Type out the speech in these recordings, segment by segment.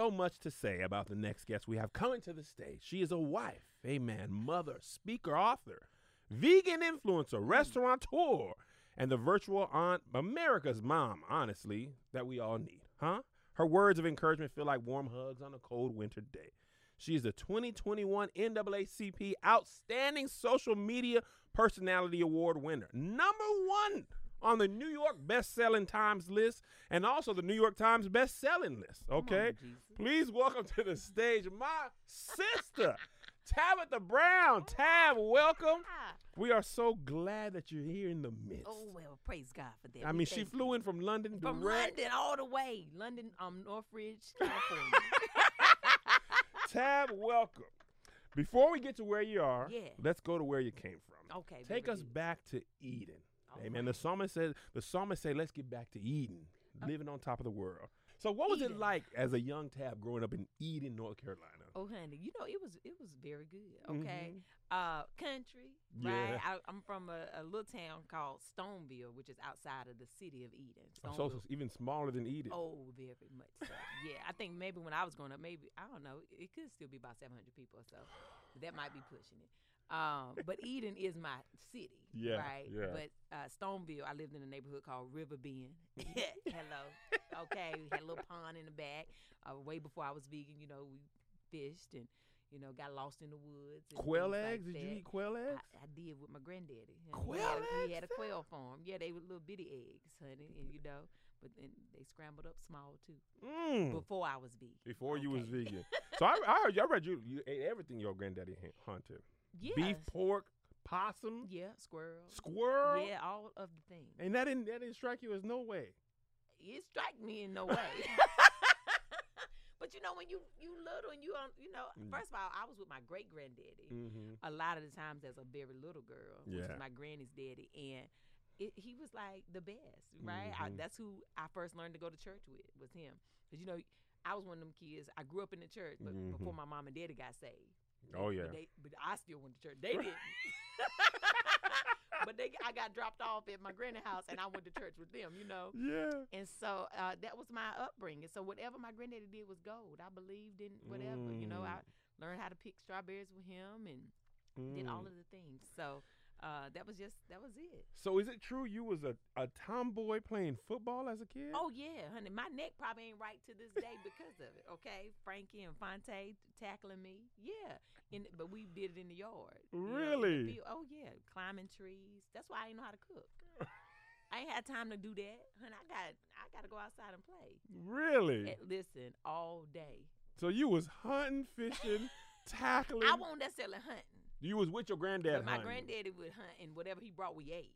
so much to say about the next guest we have coming to the stage. She is a wife, a man, mother, speaker, author, vegan influencer, restaurateur, and the virtual aunt, America's mom, honestly, that we all need, huh? Her words of encouragement feel like warm hugs on a cold winter day. She is the 2021 NAACP Outstanding Social Media Personality Award winner, number one on the New York best-selling Times list, and also the New York Times best-selling list. Okay, please welcome to the stage my sister, Tabitha Brown. Tab, welcome. We are so glad that you're here in the midst. Oh well, praise God for that. I mean, she flew you. in from London from direct. London all the way, London, um, Northridge, California. Tab, welcome. Before we get to where you are, Yeah. let's go to where you came from. okay, Take us back to Eden. All Amen. The psalmist says, the psalmist say, let's get back to Eden, living on top of the world. So what was it Uh, like as a young Tab growing up in Eden, North Carolina? Oh, honey, you know it was it was very good. Mm-hmm. Okay, uh, country, Yeah. right? I, I'm from a, a little town called Stoneville, which is outside of the city of Eden. Oh, So it's even smaller than Eden. Oh, very much so. yeah, I think maybe when I was growing up, maybe I don't know, it could still be about 700 people or so. That might be pushing it. Um, but Eden is my city, Yeah, right? yeah. But uh, Stoneville, I lived in a neighborhood called River Bend. Hello, okay. We had a little pond in the back. Uh, way before I was vegan, you know, we fished and you know got lost in the woods. Quail things like eggs? Did you eat quail eggs? I, I did with my granddaddy. honey. Quail he had, a- He had a quail farm. Yeah, they were little bitty eggs, honey, and you know, but then they scrambled up small too. Mm. Before I was vegan. Before you was vegan. so I, I heard you. I read you. You ate everything your granddaddy hunted. Yeah. Beef, pork, possum, Yeah, squirrel. squirrel. Yeah, all of the things. And that didn't that didn't strike you as no way. it strike me in no way. but you know, when you you little and you on, you know, Mm. first of all, I was with my great granddaddy. Mm-hmm. A lot of the times as a very little girl, which Yeah. is my granny's daddy, and it, he was like the best, right? I, Mhm. that's who I first learned to go to church with was him, because you know. I was one of them kids. I grew up in the church, but before Mhm. my mom and daddy got saved. Oh yeah. But, they, but I still went to church. They didn't. but they, I got dropped off at my granny house, and I went to church with them. You know. yeah. And so uh, that was my upbringing. So whatever my granddaddy did was gold. I believed in whatever. You know, I learned how to pick strawberries with him and did all Mm. of the things. So uh, that was just that was it. So is it true you was a, a tomboy playing football as a kid? Oh yeah, honey, my neck probably ain't right to this day because of it. Okay, Frankie and Fonte tackling me. Yeah, in, but we did it in the yard. you know, Really? oh yeah, climbing trees. That's why I didn't know how to cook. I ain't had time to do that, honey. I got I got to go outside and play. Really? And listen all day. so you was hunting, fishing, tackling. I won't necessarily hunting. You was with your granddad. but my hunting. granddaddy would hunt, and whatever he brought, we ate.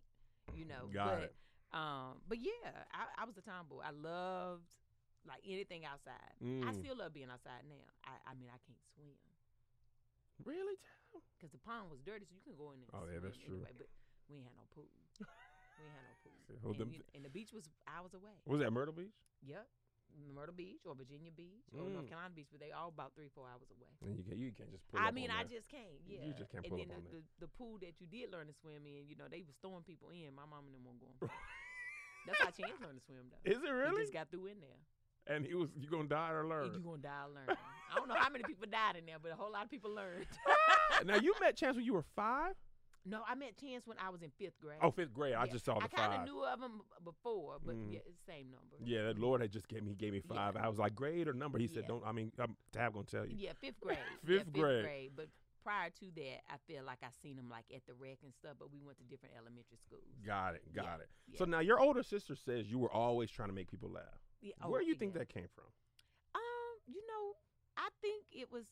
You know. Got but, it. Um, but yeah, I, I was a tomboy. I loved like anything outside. I Mm. still love being outside now. I, I mean, I can't swim Really? Because the pond was dirty, so you can go in there. and Oh, yeah, swim that's true. Anyway, but we ain't had no pool. we ain't had no pool. And, you- and the beach was hours away. Was that Myrtle Beach? Yep. Myrtle Beach or Virginia Beach or Mm. North Carolina Beach, but they all about three, four hours away. And you can you can't just pull I mean, I just can't. You just can't and pull then up the, the, the pool that you did learn to swim in, you know, they was throwing people in. My mom and them won't go. That's how Chance learned to swim, though. Is it really? He just got through in there. and he was you gonna die or learn? And you gonna die or learn? I don't know how many people died in there, but a whole lot of people learned. now you met Chance when you were five. No, I met Chance when I was in fifth grade. Oh, fifth grade. I just saw the I kind five. of knew of him before, but Mm. yeah, the same number. Yeah, the Lord had just gave me. He gave me Yeah. five. I was like, grade or number? He said, Yeah. don't. I mean, I'm Tab gonna tell you. Yeah, fifth grade. Fifth yeah, grade. But prior to that, I feel like I seen him like at the rec and stuff. But we went to different elementary schools. Got it. Got Yeah, it. So now your older sister says you were always trying to make people laugh. Yeah, Where oh, do you think that came from? Um, you know, I think it was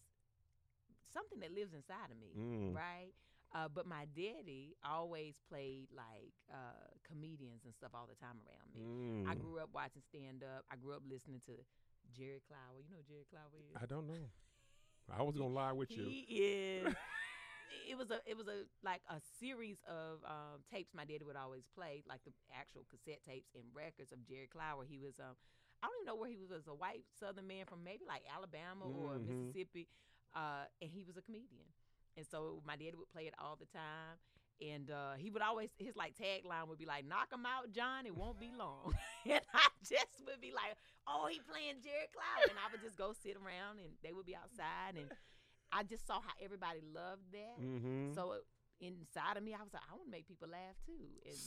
something that lives inside of me, Mm. right? Uh, but my daddy always played like uh, comedians and stuff all the time around me. I Mm. grew up watching stand up. I grew up listening to Jerry Clower. You know who Jerry Clower is? I don't know. I was gonna lie with you. He is. it was a it was a like a series of um, tapes my daddy would always play, like the actual cassette tapes and records of Jerry Clower. He was um I don't even know where he was as a white Southern man from maybe like Alabama or Mhm. Mississippi, uh, and he was a comedian. And so my daddy would play it all the time. and uh, he would always his like tagline would be like, "Knock him out, John. It won't be long." and I just would be like, "Oh, he playing Jerry Clower," and I would just go sit around, and they would be outside, and I just saw how everybody loved that. Mm-hmm. So it, inside of me, I was like, I want to make people laugh too, and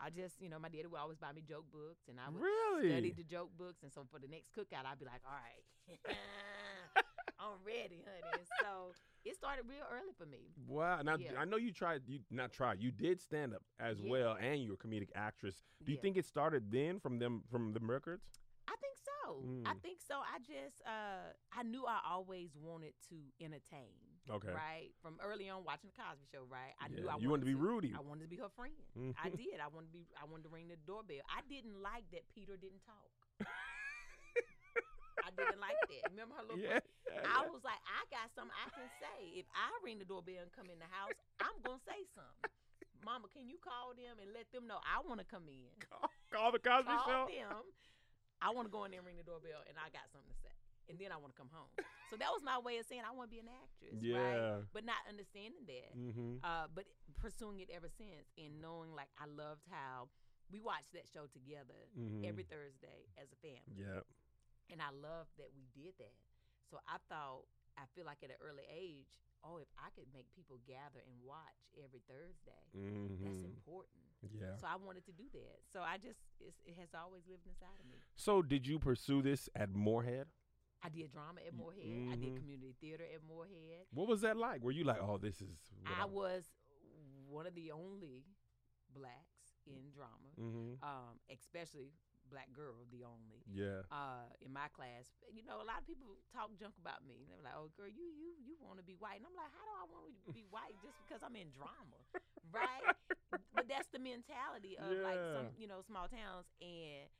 I just, you know, my daddy would always buy me joke books, and I would really? study the joke books, and so for the next cookout, I'd be like, all right, I'm ready, honey. And so it started real early for me. Wow. Now Yeah. I know you tried. You not tried. You did stand up as Yeah. well, and you're a comedic actress. Do you Yeah. think it started then from them from the records? I think so. I Mm. think so. I just, uh, I knew I always wanted to entertain. Okay. Right from early on watching the Cosby Show. Right, I knew I you wanted to be Rudy. I wanted to be her friend. Mhm. I did. I wanted to be. I wanted to ring the doorbell. I didn't like that Peter didn't talk. Didn't like that. Remember her little. yeah. I was like, I got something I can say. If I ring the doorbell and come in the house, I'm gonna say something. Mama, can you call them and let them know I want to come in? Call, call the Cosby Call Show. them. I want to go in there and ring the doorbell, and I got something to say. And then I want to come home. So that was my way of saying I want to be an actress, right? But not understanding that. Mm-hmm. Uh, but pursuing it ever since, and knowing like I loved how we watched that show together Mhm. every Thursday as a family Yeah. And I love that we did that. So I thought, I feel like at an early age, oh, if I could make people gather and watch every Thursday, Mm-hmm. that's important. Yeah. So I wanted to do that. So I just, it's, it has always lived inside of me. So did you pursue this at Morehead? I did drama at Y- Morehead. I did mhm. community theater at Morehead. What was that like? Were you like, oh, this is? What I was one of the only blacks in drama, Mm-hmm. um, especially black girl, the only. Yeah. uh, in my class, you know, a lot of people talk junk about me. They're like, "Oh, girl, you you you want to be white?" And I'm like, "How do I want to be white just because I'm in drama, right?" but that's the mentality of like some, you know, small towns, and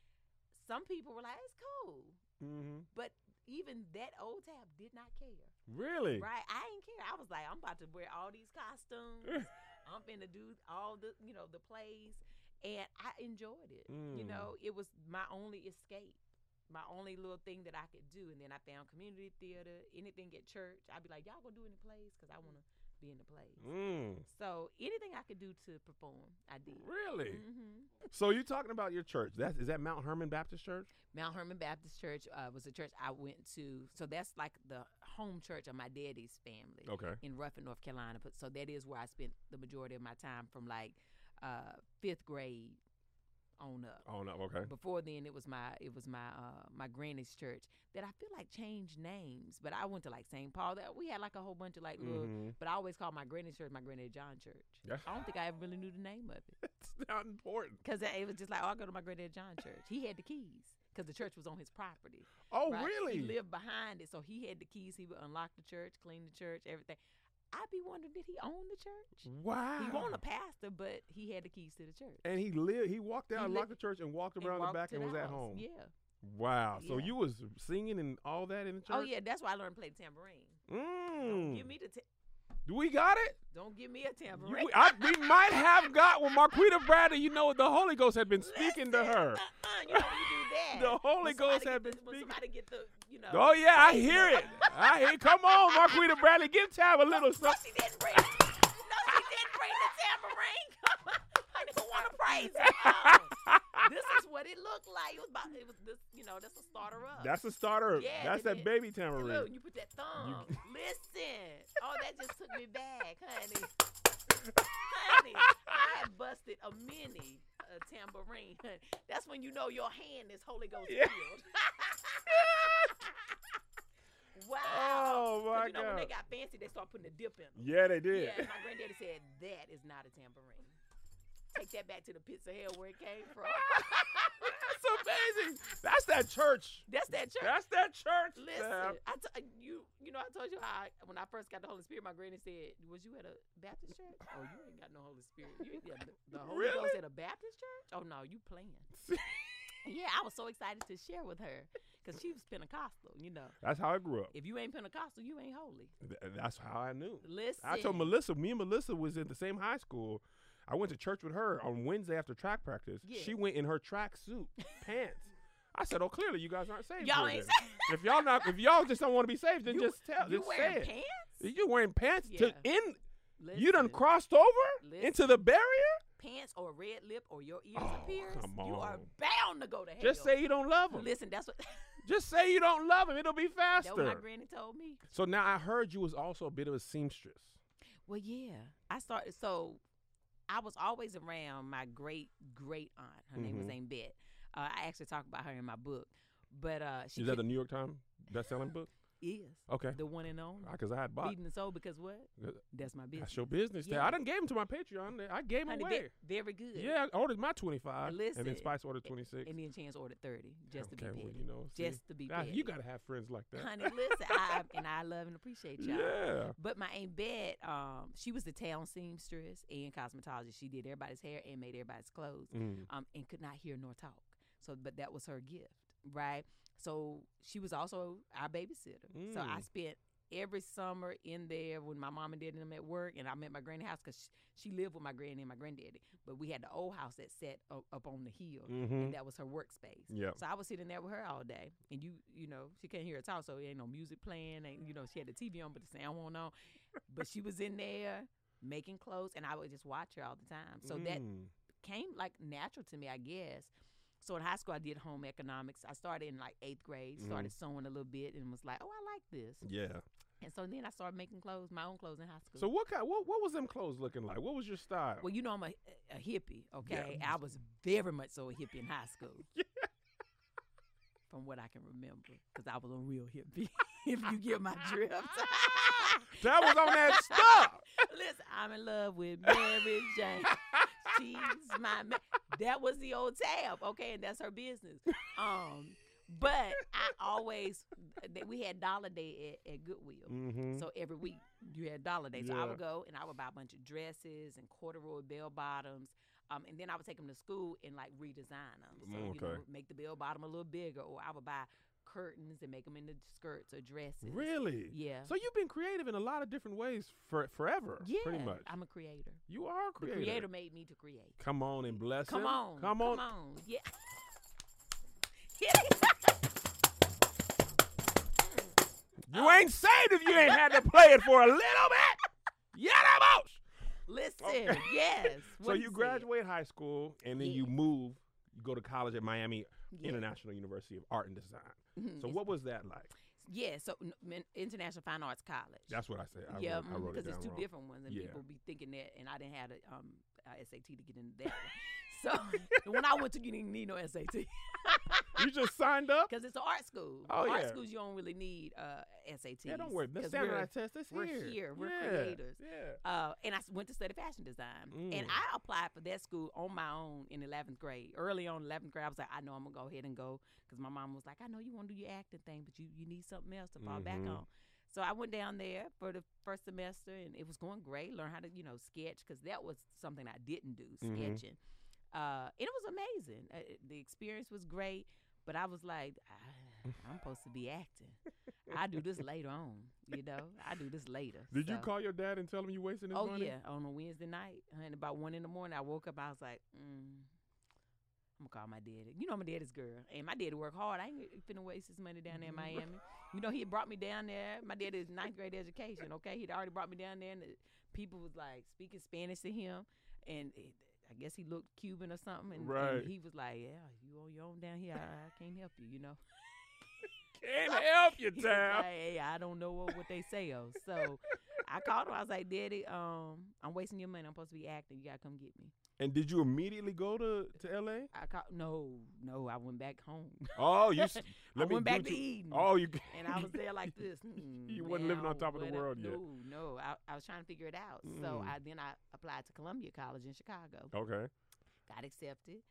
some people were like, "It's cool," Mm-hmm. but even that old tab did not care, Really? right? I didn't care. I was like, "I'm about to wear all these costumes. I'm gonna do all the, you know, the plays." And I enjoyed it. You Mm. know, it was my only escape my only little thing that I could do. And then I found community theater, anything at church. I'd be like, y'all gonna do any plays? Because I want to be in the plays. Mm. So anything I could do to perform, I did. Really? hmm So you're talking about your church? That's is that Mount Hermon Baptist Church? Mount Hermon Baptist Church uh, was a church I went to. So that's like the home church of my daddy's family Okay. in Ruffin, North Carolina. So that is where I spent the majority of my time from like uh, fifth grade on up. Oh no. Okay. Before then, it was my it was my uh, my granny's church that I feel like changed names. But I went to like St. Paul. That we had like a whole bunch of like little. Mhm. But I always called my granny's church my Granny John church. That's- I don't think I ever really knew the name of it It's not important. because it was just like oh, I'll go to my Granny John church. He had the keys because the church was on his property. Oh right? really? He lived behind it, so he had the keys. He would unlock the church, clean the church, everything. I'd be wondering, did he own the church? wow. He wasn't a pastor, but he had the keys to the church. and he lived. He walked out, He locked the church, and walked And around the back and the was at home. Yeah. Wow. So Yeah. you was singing and all that in the church? Oh yeah, that's why I learned to play the tambourine. Mm. Give me the Do we got it? don't give me a You- tambourine. we, I, we might have got with Marquita Bradley. You know, the Holy Ghost had been speaking to her. Uh-uh, you know you do that. The Holy Ghost had been speaking. somebody get the, you know. Oh yeah, I hear it. I hear. Come on, Marquita Bradley, give Tab a little No, she didn't bring. no, she didn't bring the tambourine. I didn't want to praise him. No. this is what it looked like. It was about. It was this. You know, that's a starter up. That's a starter. Yeah, That's that it- baby tambourine. Look, you put that thumb. Listen. Oh, that just took me back, honey. honey, I had busted a mini uh, tambourine. That's when you know your hand is Holy Ghost Yeah. filled. wow. Oh my you know when they got fancy, they start putting a dip in them. Yeah, they did. Yeah, my granddaddy said that is not a tambourine. Take that back to the pits of hell where it came from. That's amazing. That's that church. That's that church. That's that church. Listen, Tab. I t- you you know I told you how I, when I first got the Holy Spirit, my granny said, "Was you at a Baptist church? Oh, you ain't got no Holy Spirit. You ain't got the, the Holy Really? Ghost at a Baptist church? Oh no, you playing." yeah, I was so excited to share with her because she was Pentecostal. You know, That's how I grew up. if you ain't Pentecostal, you ain't holy. Th- That's how I knew. Listen, I told Melissa, me and Melissa was in the same high school. I went to church with her on Wednesday after track practice. Yeah. She went in her track suit, pants. I said, "Oh, clearly you guys aren't saved." y'all ain't. then. If y'all not, if y'all just don't want to be saved, then You- just tell. you just wearing say it. pants? You wearing pants to in. Listen, You done crossed over into the barrier? pants or red lip or your ears Oh, are pierced, come you are bound to go to hell. Just say you don't love him. Listen, that's what Just say you don't love him. It'll be that what my granny told me. So now I heard you was also a bit of a seamstress. Well, yeah, I started. So I was always around my great great aunt. Her name was Mhm. Aunt Bet. Uh, I actually talk about her in my book. But uh, she Is that the New York Times best-selling book? Is Okay, the one and only because I had bought. Feeding the Soul because what? That's my business. That's your business. there. Yeah. I done gave him to my Patreon. I gave him Honey, away. ve- very good. Yeah, I ordered my 25, Listen, and then Spice ordered 26. And then Chance ordered thirty just to okay, be well, you know, see, just to be ah, petty. you gotta have friends like that. Honey, listen, I, and I love and appreciate y'all. Yeah. But my Aunt Bet, um, she was the town seamstress and cosmetologist. She did everybody's hair and made everybody's clothes. Mm. um, and could not hear nor talk. So, but that was her gift, right? So she was also our babysitter. So I Mm. spent every summer in there when my mom and dad and them at work, and I'm at my granny house because she, she lived with my granny and my granddaddy. But we had the old house that sat up, up on the hill, Mm-hmm. and that was her workspace. Yep. So I was sitting there with her all day, and you, you know, she can't hear her talk, so ain't no music playing, and you know, she had the TV on, but the sound won't on. but she was in there making clothes, and I would just watch her all the time. So that Mm. came like natural to me, I guess. So in high school, I did home economics. I started in like eighth grade, Mhm. started sewing a little bit, and was like, "Oh, I like this." Yeah. And so then I started making clothes, my own clothes in high school. So what kind? What what was them clothes looking like? What was your style? well, you know, I'm a, a hippie. Okay, Yeah. I was very much so a hippie in high school. Yeah. From what I can remember, because I was a real hippie. if you get my drift. that was on that stuff. Listen, I'm in love with Mary Jane. She's my ma- that was the old tab, okay, and that's her business. Um, but I always that we had dollar day at, at Goodwill. Mm-hmm. So every week you had dollar day. So I would go and I would buy a bunch of dresses and corduroy bell bottoms. Um, and then I would take them to school and like redesign them. So you know, Okay. make the bell bottom a little bigger, or I would buy curtains and make them into skirts or dresses. really? Yeah. So you've been creative in a lot of different ways for forever. yeah, Pretty much. I'm a creator. you are a The creator. creator made me to create. Come on and bless Come him. on. Come on. Come on. Yeah. Yeah. You ain't saved if you ain't had to play it for a little bit. Yeah, that Listen, Okay. yes. So What you graduate high school and then you move. You go to college at Miami Yeah. International University of Art and Design. Mhm. So It's- what was that like? Yeah, so n- International Fine Arts College. That's what I said. I yeah, I wrote it because it's two wrong. different ones, and Yeah. people be thinking that, and I didn't have a um, uh, SAT to get into that. so when I went to, you didn't need no SAT You just signed up? because it's an art school. Oh, art yeah. schools you don't really need uh, SATs. Yeah, don't worry. The standardized test is we're here. here. We're Yeah, creators. Yeah. Uh, and I went to study fashion design. And Mm. I applied for that school on my own in 11th grade. Early on, 11th grade, I was like, I know I'm going to go ahead and go because my mom was like, I know you want to do your acting thing, but you, you need something else to fall back Mhm. on. So I went down there for the first semester and it was going great. Learn how to, you know, sketch because that was something I didn't do, Mhm. sketching. Uh, and it was amazing. Uh, the experience was great, but I was like, I, I'm supposed to be acting. I do this later on, you know. I do this later. Did you call your dad and tell him you wasting his Oh money? yeah, on a Wednesday night, and about one in the morning, I woke up. I was like, mm, I'm gonna call my daddy. You know, my daddy's girl, and my daddy work hard. I ain't finna waste his money down there in Miami. You know, he had brought me down there. My daddy is ninth grade education. Okay, he'd already brought me down there, and the people was like speaking Spanish to him, and it, I guess he looked Cuban or something, and, and he was like, "Yeah, you on your own down here. I, I can't help you." You know. Can't help you, He was Tam. like, hey, I don't know what, what they say. Oh, so I called him. I was like, Daddy, um, I'm wasting your money. I'm supposed to be acting. You gotta come get me. And did you immediately go to, to L.A.? I called. No, no. I went back home. Oh, you. s- I Let me went back do to Eden. Oh, you. and I was there like this. Hmm, You wasn't living on top of the what I- world yet. No, no. I, I was trying to figure it out. So Mm. I then I applied to Columbia College in Chicago. Okay. Got accepted.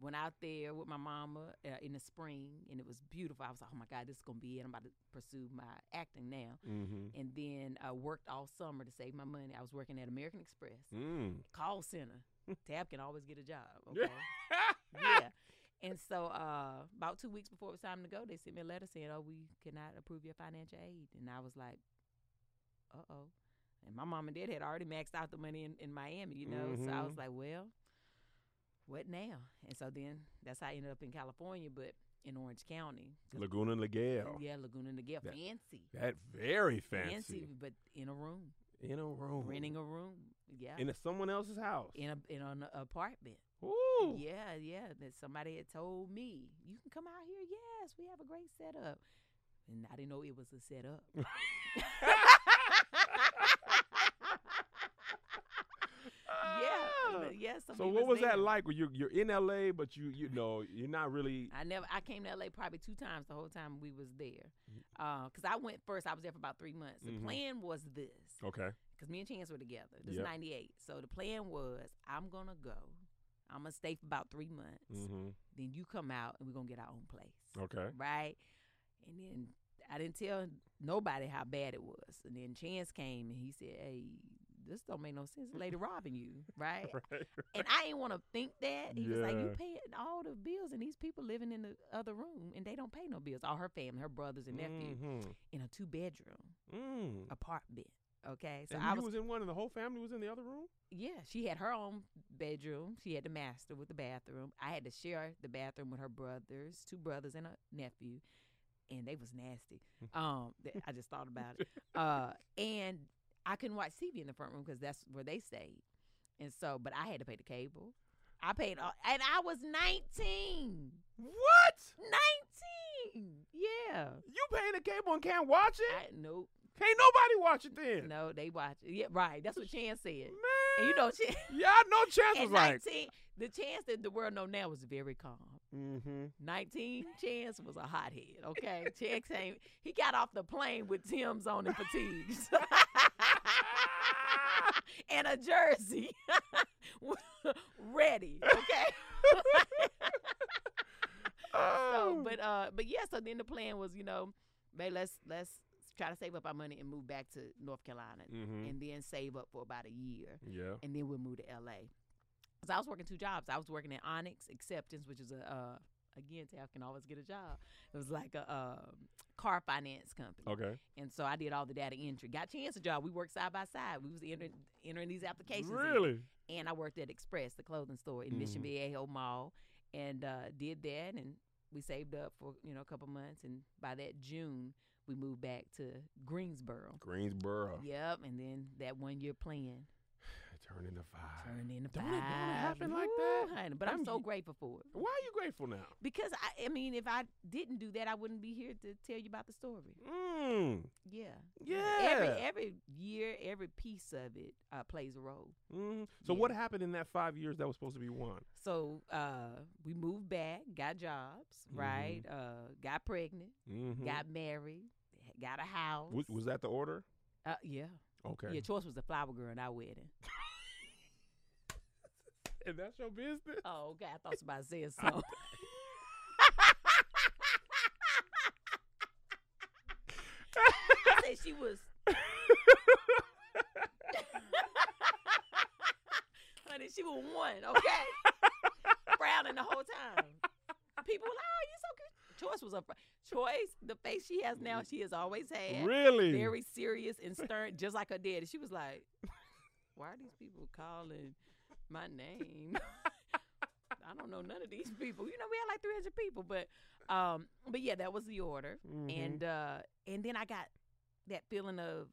Went out there with my mama uh, in the spring, and it was beautiful. I was like, "Oh my God, this is gonna be it! I'm about to pursue my acting now." Mm-hmm. and then I worked all summer to save my money. I was working at American Express Mm. call center. Tab can always get a job. Okay. yeah. And so uh, about two weeks before it was time to go, they sent me a letter saying, "Oh, we cannot approve your financial aid." And I was like, "Uh oh." And my mom and dad had already maxed out the money in, in Miami, you know. So I was Mhm. like, "Well, what now?" And so then that's how I ended up in California, but in Orange County. Laguna Niguel. Uh, yeah, Laguna Niguel, That- fancy, That very fancy. but in a room In a room. renting a room. Yeah. in a, someone else's house. in a in an apartment. Ooh. Yeah, yeah. That somebody had told me, you can come out here. Yes, we have a great setup. And I didn't know it was a setup. but yeah. So what was that like? When you're you're in LA, but you you know you're not really. I never. I came to LA probably two times the whole time we was there. Mm-hmm. Because I went first. I was there for about three months. The Mhm. plan was this. Okay. Because me and Chance were together. This Yep. is '98. So the plan was, I'm gonna go. I'm gonna stay for about three months. Mm-hmm. Then you come out, and we're gonna get our own place. Okay. right? And then I didn't tell nobody how bad it was. And then Chance came and he said, "Hey, this don't make no sense. Lady robbing you, right?" Right. and I didn't want to think that. He was like, "You Yeah. pay all the bills, and these people living in the other room, and they don't pay no bills. All her family, her brothers and nephew, Mhm. in a two bedroom Mm. apartment." Okay, so and I was, was in one, and the whole family was in the other room. yeah, she had her own bedroom. She had the master with the bathroom. I had to share the bathroom with her brothers, two brothers and a nephew, and they was nasty. Um, I just thought about it. Uh, and I couldn't watch TV in the front room because that's where they stayed. And so, but I had to pay the cable. I paid, all, and I was nineteen. What? Nineteen. Yeah. You paying the cable and can't watch it? I, nope. Can't nobody watch it then. No, they watch it. Yeah, right. That's what Chance said. Man. And you know, Chance. Yeah, I know Chance was At like. 19, the chance that the world know now was very calm. Mm-hmm. 19, Chance was a hothead, okay? Chance came, he got off the plane with Tim's on and fatigues. and a jersey. Ready, okay? so, Oh. but uh but yeah, so then the plan was, you know, babe, let's let's try to save up our money and move back to North Carolina Mhm. and then save up for about a year Yeah. and then we'll move to LA. Cause I was working two jobs. I was working at Onyx Acceptance, which is a uh, again, Tab can always get a job. It was like a um, car finance company, Okay. and so I did all the data entry. Got Chance a job. We worked side by side. We was entering entering these applications. in. Really? And I worked at Express, the clothing store in Mission Mhm. Viejo Mall, and uh, did that. And we saved up for you know a couple months, and by that June we moved back to Greensboro. Greensboro. Yep, and then that one year plan Turned into five. turned into Don't five. it- don't it happen like that? honey, But I'm I'm so grateful for it Why are you grateful now? because I, I mean, if I didn't do that, I wouldn't be here to tell you about the story. Mm. Yeah, Yeah. Every every year, every piece of it uh, plays a role. hmm So Yeah. what happened in that five years that was supposed to be one? So uh, we moved back, got jobs, right? Uh, got pregnant, Mm-hmm. got married, got a house. was, was that the order? uh, yeah. Okay. Yeah, Choice was the flower girl in our wedding. and that's your business? Oh, okay. I thought somebody said something. I said she was. Honey, she was one, okay? Frowning the whole time. People were like, oh, you so good. Choice was a choice. The face she has now, she has always had. really? Very serious and stern, just like her daddy. She was like, why are these people calling my name? I don't know none of these people. You know, we had like 300 people, but um, but yeah, that was the order Mhm. and uh and then I got that feeling of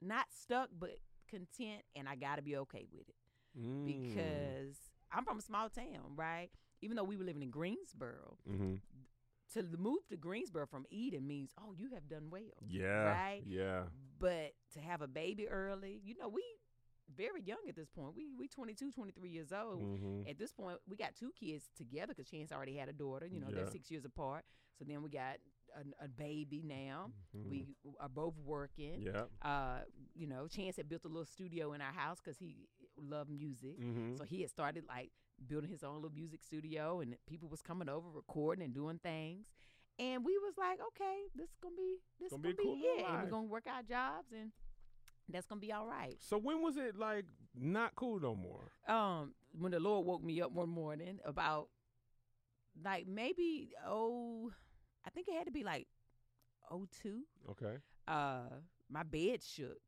not stuck but content and I got to be okay with it Mm. because I'm from a small town, right? Even though we were living in Greensboro, Mhm. to move to Greensboro from Eden means oh, you have done well. Yeah. Right? Yeah. But to have a baby early, you know, we very young at this point. We we 22, 23 years old. Mm-hmm. At this point, we got two kids together because Chance already had a daughter. You know, Yeah. they're six years apart. So then we got a, a baby now. Mhm. We are both working. Yeah. Uh, you know, Chance had built a little studio in our house because he loved music. Mm-hmm. So he had started like building his own little music studio, and people was coming over recording and doing things. And we was like, okay, this is gonna be this Gonna gonna, be cool it, and we're gonna work our jobs, and that's gonna be all right. So when was it like not cool no more? Um, when the Lord woke me up one morning, about like maybe oh, I think it had to be like oh two. Okay. uh my bed shook.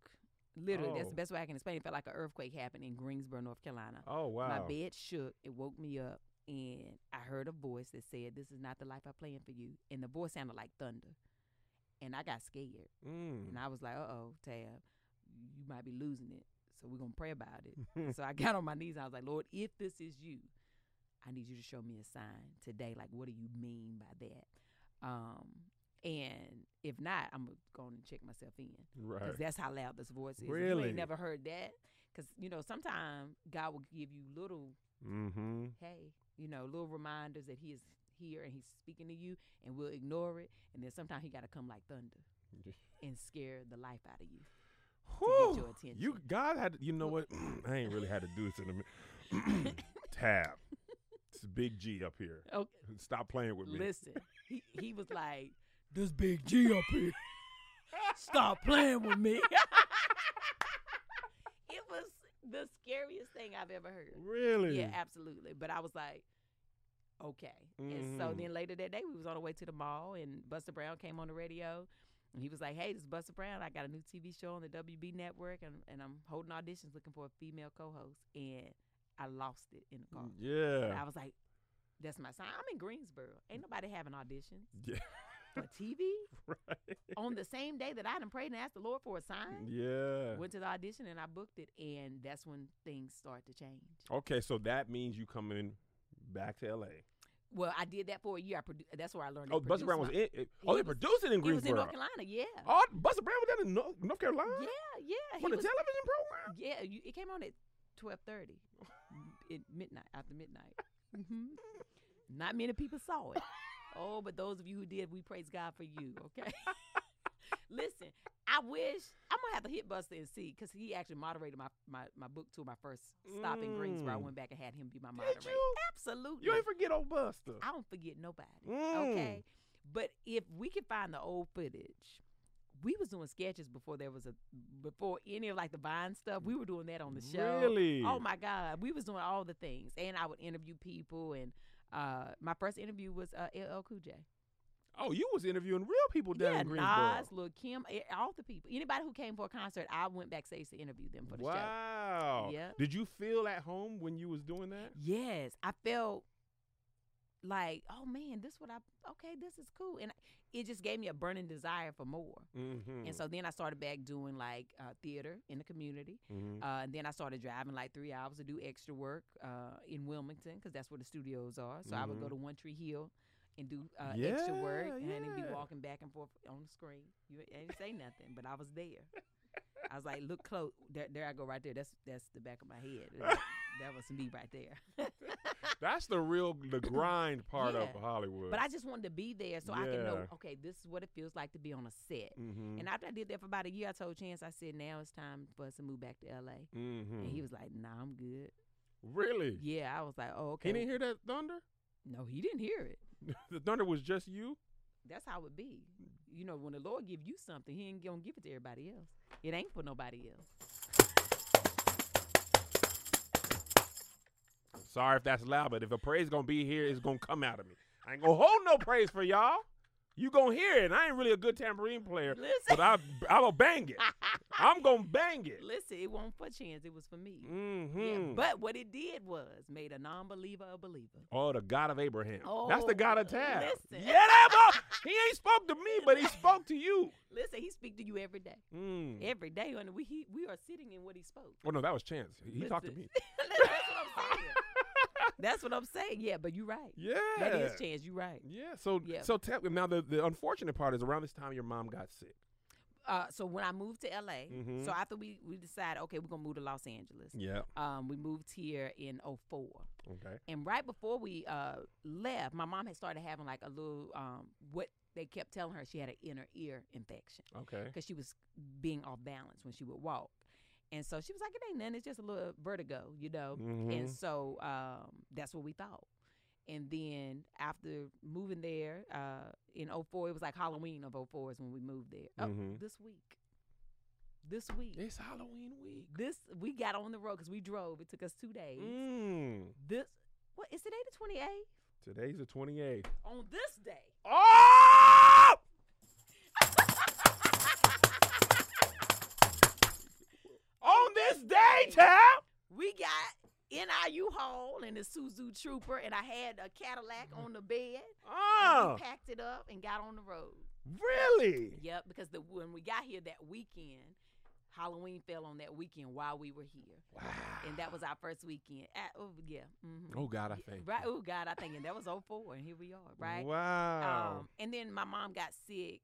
Literally, that's Oh. the best way I can explain. It felt like an earthquake happened in Greensboro, North Carolina. Oh wow. My bed shook. It woke me up, and I heard a voice that said, "This is not the life I planned for you." And the voice sounded like thunder, and I got scared. Mm. And I was like, "Uh oh, Tab, you might be losing it." So we're gonna pray about it. So I got on my knees. And I was like, Lord, if this is you, I need you to show me a sign today. Like, what do you mean by that? Um, and if not, I'm gonna go and check myself in Right. because that's how loud this voice is. You Really? ain't never heard that because you know sometimes God will give you little, Mm-hmm. hey, you know, little reminders that He is here and He's speaking to you, and we'll ignore it. And then sometimes He got to come like thunder and scare the life out of you. Whew. your attention. You God had you know what? I ain't really had to do this in a minute. Tab. It's Big G up here. Okay. Stop playing with me. Listen, he he was like, "This big G up here, stop playing with me." it was the scariest thing I've ever heard. Really? Yeah, absolutely. But I was like, okay. And so Mhm. then later that day, we was on the way to the mall, and Buster Brown came on the radio. And he was like, "Hey, this is Buster Brown. I got a new TV show on the WB network, and, and I'm holding auditions looking for a female co-host." And I lost it in the car. And Yeah. I was like, "That's my sign. I'm in Greensboro. Ain't nobody having auditions Yeah. for TV right. on the same day that I done prayed and asked the Lord for a sign." Yeah. Went to the audition and I booked it, and that's when things start to change. Okay, so that means you coming back to LA. Well, I did that for a year. I produ- that's where I learned. Oh, Buster Brown was in. it- oh, they was- produced it in Greensboro. He was in North Carolina. Yeah. Oh, Buster Brown was down in North, North Carolina Yeah, yeah. For the was, television program. yeah, you, it came on at twelve thirty, at midnight after midnight. hmm Not many people saw it. Oh, but those of you who did, we praise God for you. Okay. Listen, I wish I'm gonna have to hit Buster and see because he actually moderated my, my my book tour, my first stop in Greensboro. I Mm. went back and had him be my Did moderator. you? Absolutely. You ain't forget old Buster. I don't forget nobody. Mm. Okay. But if we can find the old footage, we was doing sketches before there was a before any of like the Vine stuff. We were doing that on the show. Really? Oh my God. We was doing all the things. And I would interview people and uh my first interview was uh LL Cool J. Oh, you was interviewing real people down yeah, in Greensboro. Nas, Lil Kim, eh, all the people. Anybody who came for a concert, I went backstage to interview them for the show. wow. Yeah. Did you feel at home when you was doing that? Yes, I felt like, oh man, this what I okay, this is cool, and it just gave me a burning desire for more. Mm-hmm. And so then I started back doing like uh, theater in the community, mm-hmm. uh, and then I started driving like three hours to do extra work uh, in Wilmington because that's where the studios are. So I would go Mhm. to One Tree Hill and do uh, extra work, Yeah, and be walking back and forth on the screen. You ain't say nothing, but I was there. I was like, look close. There, there I go right there. That's that's the back of my head. That, was me right there. That's the real the grind part of Hollywood. But I just wanted to be there so I can know, okay, this is what it feels like to be on a set. mm-hmm. And after I did that for about a year, I told Chance, I said, now it's time for us to move back to LA. mm-hmm. And he was like, nah, I'm good. really. Yeah, I was like, oh, okay. He didn't hear that thunder. no, he didn't hear it. the thunder was just you. That's how it be. You know, when the Lord give you something, he ain't gonna give it to everybody else. It ain't for nobody else. Sorry if that's loud, but if a praise gonna be here, it's gonna come out of me. I ain't gonna hold no praise for y'all. You gonna hear it. And I ain't really a good tambourine player, Listen. but I I will bang it. I'm gonna bang it. Listen, it wasn't for Chance, it was for me. Mm-hmm. Yeah, but what it did was made a non-believer a believer. oh, the God of Abraham. Oh, That's the Oh, God of Tab. listen. Yeah, that boy. He ain't spoke to me, but he spoke to you. Listen, he speak to you every day. Mm. Every day, and we he, we are sitting in what he spoke. Oh no, that was Chance. He talked to me. That's what I'm saying. That's what I'm saying. Yeah, but you're right. Yeah. That is chance. You're right. Yeah. So Yeah. so tell now the, the unfortunate part is around this time your mom got sick. Uh, so when I moved to LA, Mhm. so after we we decided, okay, we're gonna move to Los Angeles. Yeah. Um, we moved here in 04. Okay. and right before we uh left, my mom had started having like a little um what they kept telling her she had an inner ear infection Okay. because she was being off balance when she would walk. And so she was like, it ain't nothing. It's just a little vertigo, you know. Mhm. And so um, that's what we thought. And then after moving there uh, in 04, it was like Halloween of 04 is when we moved there. Oh, Mhm. this week. This week. It's Halloween week. This we got on the road because we drove. It took us two days. Mm. This what is today the 28th? Today's the 28th. On this day, Oh! On this day, Tab. we got a U-Haul and the Isuzu Trooper, and I had a Cadillac on the bed. And Oh, we packed it up and got on the road. really? Yep, because the when we got here that weekend, Halloween fell on that weekend while we were here, Wow. and that was our first weekend. At, oh yeah, hmm Oh God, I think. right. Oh God, I think, and that was 04, and here we are, right? Wow. Um, and then my mom got sick.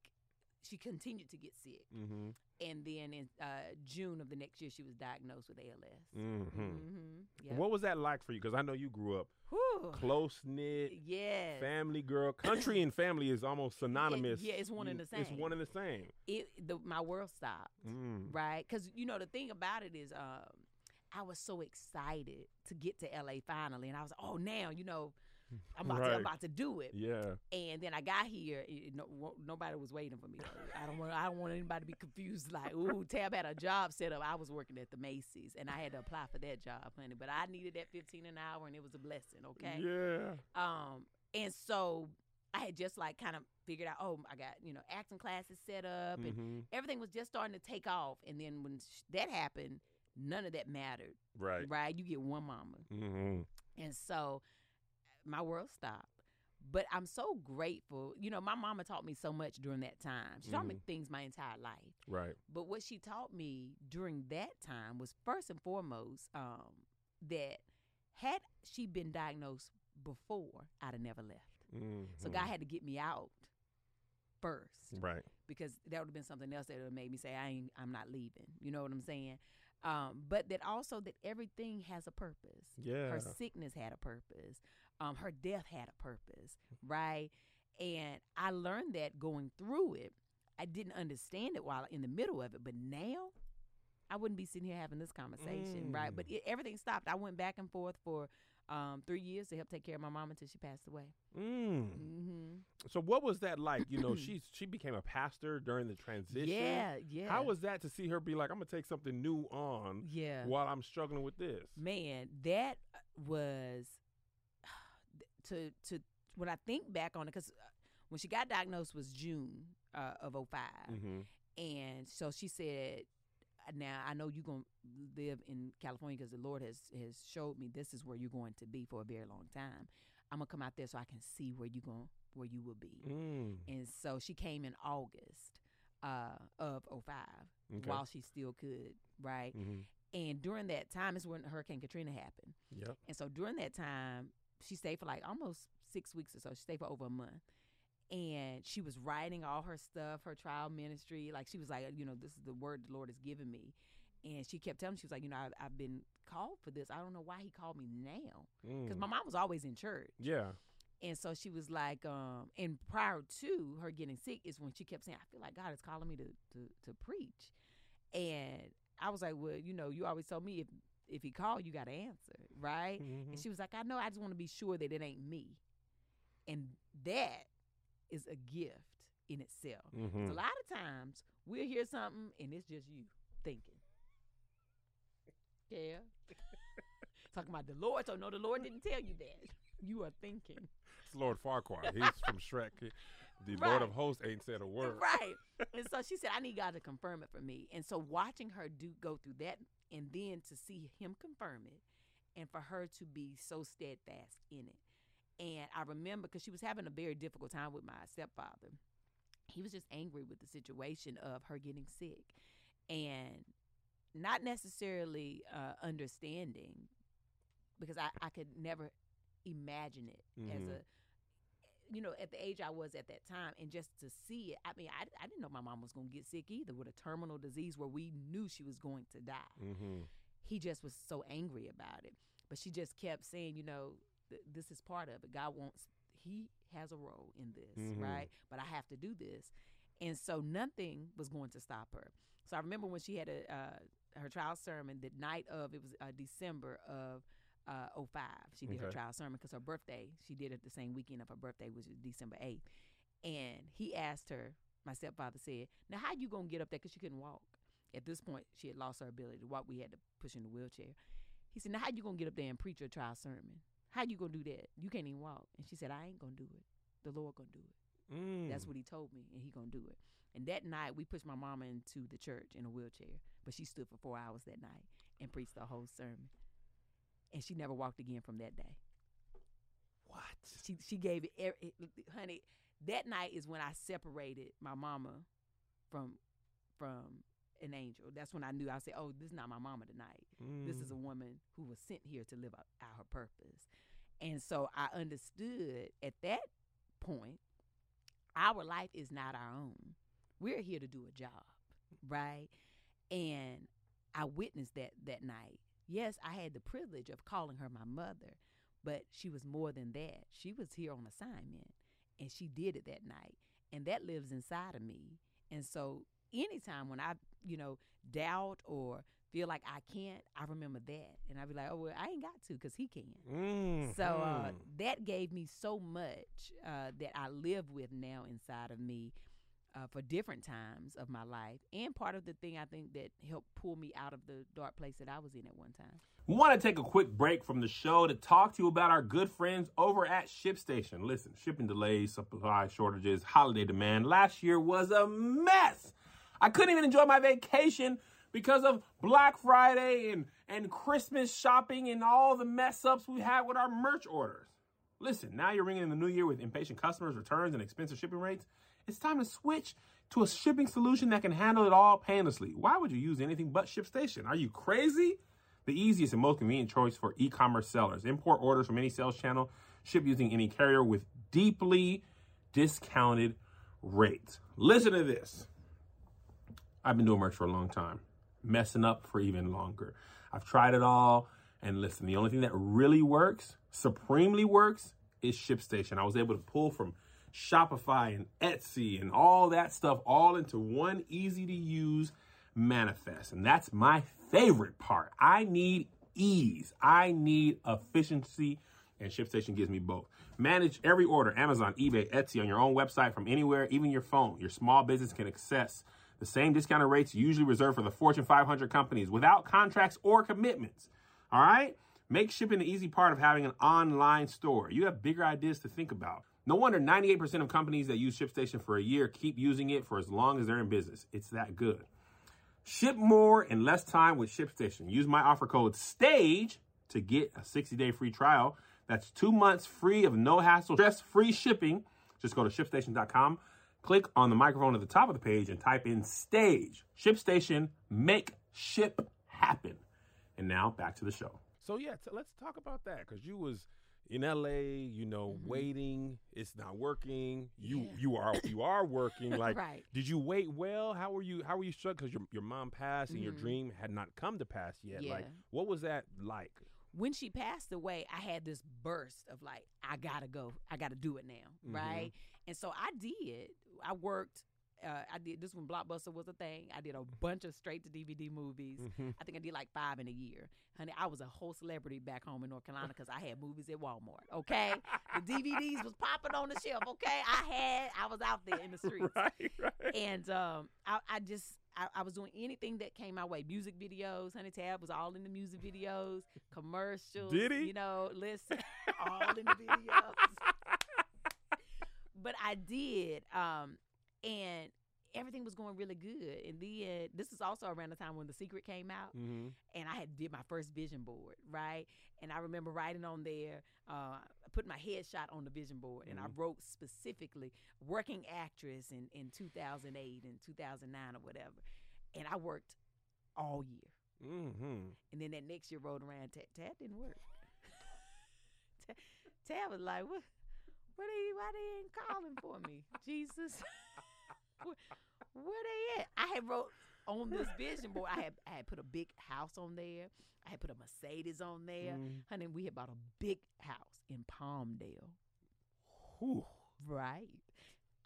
She continued to get sick, mm-hmm. and then in uh, June of the next year, she was diagnosed with ALS. Mm-hmm. Mm-hmm. Yeah. What was that like for you? Because I know you grew up close knit, Yes. family girl. Country and family is almost synonymous. yeah, it's one and the same. It's one and the same. it the my world stopped Mm. right because you know the thing about it is um i was so excited to get to la finally and i was like oh now you know i'm about, to, I'm about to do it Yeah. and then i got here it, no, nobody was waiting for me i don't want i don't want anybody to be confused like ooh tab had a job set up i was working at the macy's and i had to apply for that job honey but i needed that 15 an hour and it was a blessing okay Yeah. um, and so I had just like kind of figured out, oh, I got you know acting classes set up, and hmm everything was just starting to take off. And then when sh- that happened, none of that mattered, Right. right? You get one mama, Mm-hmm. and so my world stopped. But I'm so grateful. You know, my mama taught me so much during that time. She taught me things my entire life. Right. But what she taught me during that time was first and foremost um, that had she been diagnosed before, I'd have never left. So Mhm. God had to get me out first Right. because that would have been something else that would have made me say I ain't I'm not leaving. You know what I'm saying? Um, but that also that everything has a purpose. Yeah. Her sickness had a purpose. Um, her death had a purpose, right? And I learned that going through it. I didn't understand it while in the middle of it, but now I wouldn't be sitting here having this conversation, right? But it, everything stopped. I went back and forth for um, three years to help take care of my mom until she passed away. Mm. hmm So what was that like? You know, she she became a pastor during the transition. Yeah, yeah. How was that to see her be like, I'm gonna take something new on yeah, while I'm struggling with this? man? That was to to when I think back on it because when she got diagnosed was June uh, of 5 Mm-hmm. and so she said. Now I know you're gonna live in California because the Lord has has showed me this is where you're going to be for a very long time. I'm gonna come out there so I can see where you going where you will be. Mm. And so she came in August uh, of 05 Okay. while she still could, right? Mm-hmm. And during that time is when Hurricane Katrina happened. Yep. And so during that time, she stayed for like almost six weeks or so. She stayed for over a month. And she was writing all her stuff, her trial ministry. Like she was like, you know, this is the word the Lord has given me. And she kept telling me, she was like, you know, I've, I've been called for this. I don't know why he called me now. Because Mm. my mom was always in church. yeah. And so she was like, um, and prior to her getting sick is when she kept saying, I feel like God is calling me to, to, to preach. And I was like, well, you know, you always told me if, if he called, you got to answer, right? Mhm. And she was like, I know, I just want to be sure that it ain't me. And that is a gift in itself. Mhm. A lot of times we'll hear something and it's just you thinking. Yeah. Talking about the Lord. So, no, the Lord didn't tell you that. You are thinking. It's Lord Farquaad. He's from Shrek. The Lord of Hosts ain't said a word. Right. and so she said, I need God to confirm it for me. And so watching her do go through that and then to see him confirm it and for her to be so steadfast in it. And I remember because she was having a very difficult time with my stepfather. He was just angry with the situation of her getting sick and not necessarily uh, understanding because I, I could never imagine it as Mhm. a you know, at the age I was at that time, and just to see it, I mean, I, I didn't know my mom was going to get sick either with a terminal disease where we knew she was going to die. Mm-hmm. He just was so angry about it. But she just kept saying, you know, th- this is part of it. God wants, He has a role in this, Mhm. right? But I have to do this. And so nothing was going to stop her. So I remember when she had a, uh, her trial sermon the night of, it was uh, December of uh, 05. She did her trial sermon because her birthday, she did it the same weekend of her birthday, which was December 8th. And he asked her, my stepfather said, Now, how you going to get up there? Because she couldn't walk. At this point, she had lost her ability to walk. We had to push in the wheelchair. He said, Now, how you going to get up there and preach your trial sermon? How you to do that? You can't even walk. And she said, I ain't to do it. The Lord to do it. Mm. That's what he told me, and he gonna do it. And that night, we pushed my mama into the church in a wheelchair, but she stood for four hours that night and preached the whole sermon. And she never walked again from that day. What? She she gave it, er- it, honey. That night is when I separated my mama from from an angel. That's when I knew I said, "Oh, this is not my mama tonight. This is a woman who was sent here to live out, out her purpose." And so I understood at that point, our life is not our own. We're here to do a job, right? And I witnessed that that night. Yes, I had the privilege of calling her my mother, but she was more than that. She was here on assignment, and she did it that night, and that lives inside of me. And so, anytime when I, you know, doubt or feel like I can't, I remember that, and I'd be like, "Oh, well, I ain't got to, cause he can." Mm, So uh, mm. that gave me so much uh, that I live with now inside of me uh, for different times of my life, and part of the thing I think that helped pull me out of the dark place that I was in at one time. We want to take a quick break from the show to talk to you about our good friends over at ShipStation. Listen, shipping delays, supply shortages, holiday demand last year was a mess. I couldn't even enjoy my vacation because of Black Friday and, and Christmas shopping and all the mess ups we had with our merch orders. Listen, now you're ringing in the new year with impatient customers, returns, and expensive shipping rates. It's time to switch to a shipping solution that can handle it all painlessly. Why would you use anything but ShipStation? Are you crazy? The easiest and most convenient choice for e-commerce sellers. Import orders from any sales channel, ship using any carrier with deeply discounted rates. Listen to this. I've been doing merch for a long time, messing up for even longer. I've tried it all, and listen, the only thing that really works, supremely works, is ShipStation. I was able to pull from Shopify and Etsy and all that stuff all into one easy to use manifest. And that's my favorite part. I need ease, I need efficiency, and ShipStation gives me both. Manage every order, Amazon, eBay, Etsy on your own website from anywhere, even your phone. Your small business can access the same discounted rates usually reserved for the Fortune 500 companies without contracts or commitments. All right? Make shipping the easy part of having an online store. You have bigger ideas to think about. No wonder 98% of companies that use ShipStation for a year keep using it for as long as they're in business. It's that good. Ship more in less time with ShipStation. Use my offer code STAGE to get a 60-day free trial. That's two months free of no hassle, stress-free shipping. Just go to shipstation.com, click on the microphone at the top of the page, and type in STAGE. ShipStation, make ship happen. And now back to the show. So yeah, t- let's talk about that because you was in LA, you know, waiting. It's not working. You Yeah. you are you are working. Like, Right. did you wait well? How were you? How were you struck? Because your your mom passed and your Mhm. dream had not come to pass yet. Like, what was that like? when she passed away, I had this burst of like, I gotta go, I gotta do it now, Mhm. right? And so I did. I worked. Uh, I did this when Blockbuster was a thing. I did a bunch of straight to DVD movies. Mhm. I think I did like five in a year. Honey, I was a whole celebrity back home in North Carolina because I had movies at Walmart. Okay, the DVDs was popping on the shelf. Okay, I had, I was out there in the streets right, right. and um, I, I just I, I was doing anything that came my way. Music videos, Honey Tab was all in the music videos, commercials. Did he? You know, listen, all in the videos. But I did, um, and everything was going really good. And then this is also around the time when The Secret came out mm-hmm. and I had did my first vision board, right? And I remember writing on there, uh, put my headshot on the vision board, and I Mhm. wrote specifically working actress in, in 2008 and 2009 or whatever. And I worked all year. Mm-hmm. And then that next year rolled around, Tab, Tab didn't work. Tab, Tab was like, what? What they? Why they ain't calling for me? Jesus, where, where they at? I had wrote on this vision board. I had I had put a big house on there. I had put a Mercedes on there. Mm. Honey, we had bought a big house in Palmdale. Whew. Right.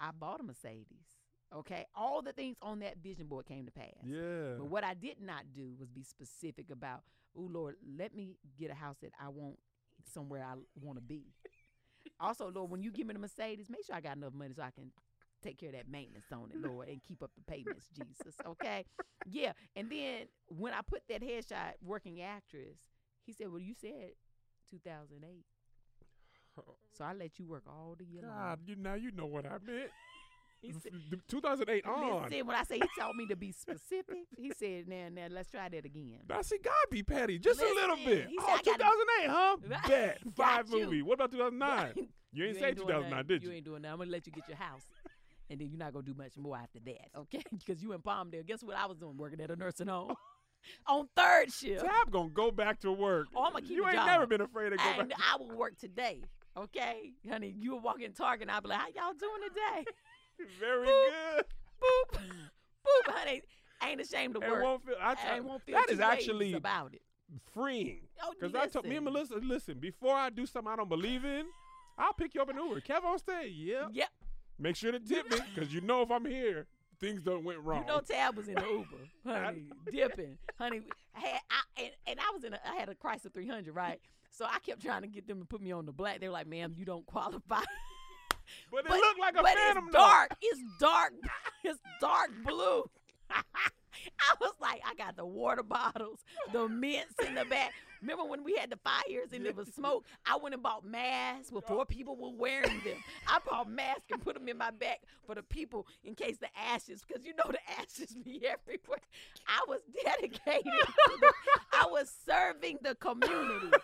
I bought a Mercedes. Okay. All the things on that vision board came to pass. Yeah. But what I did not do was be specific about, oh Lord, let me get a house that I want somewhere I want to be. Also, Lord, when you give me the Mercedes, make sure I got enough money so I can take care of that maintenance on it, Lord, and keep up the payments, Jesus. Okay. Yeah. And then when I put that headshot working actress, he said, Well, you said 2008. So I let you work all the year long. God, you now you know what I meant. He said, F- 2008 on. Listen, when I say he told me to be specific, he said, "Now, now, let's try that again." I see God be petty just a little bit. he Oh, said, I gotta- 2008, huh? Right. Bet. Five you. movie. What about 2009? You ain't say ain't doing 2009, nothing. did you? You ain't doing that. I'm gonna let you get your house. and then you're not gonna do much more after that, okay? Because you in Palmdale. Guess what I was doing? Working at a nursing home on third shift. Tab gonna go back to work. Oh, I'ma keep you ain't job. never been afraid to go And back. I will work today, okay, honey? You will walk in Target, and I'll be like, "How y'all doing today?" Very Boop. good. Boop, boop, honey. Ain't ashamed to And work. won't feel. I I try, won't feel that is actually about it. freeing. Oh, Because I told me and. Melissa, listen, before I do something I don't believe in, I'll pick you up an Uber. Kev on stage, yeah. Yep. Make sure to tip me, because you know if I'm here, things don't went wrong. You know Tab was in the Uber, honey, dipping, honey. I had I and, and I was in a I had a Chrysler 300, right? So I kept trying to get them to put me on the black. They were like, "Ma'am, you don't qualify." But it looked like a but phantom. it's dark. It's dark. It's dark blue. I was like, I got the water bottles, the mints in the back. Remember when we had the fires and there was smoke? I went and bought masks before people were wearing them. I bought masks and put them in my back for the people in case the ashes, because you know the ashes be everywhere. I was dedicated. To the, I was serving the community.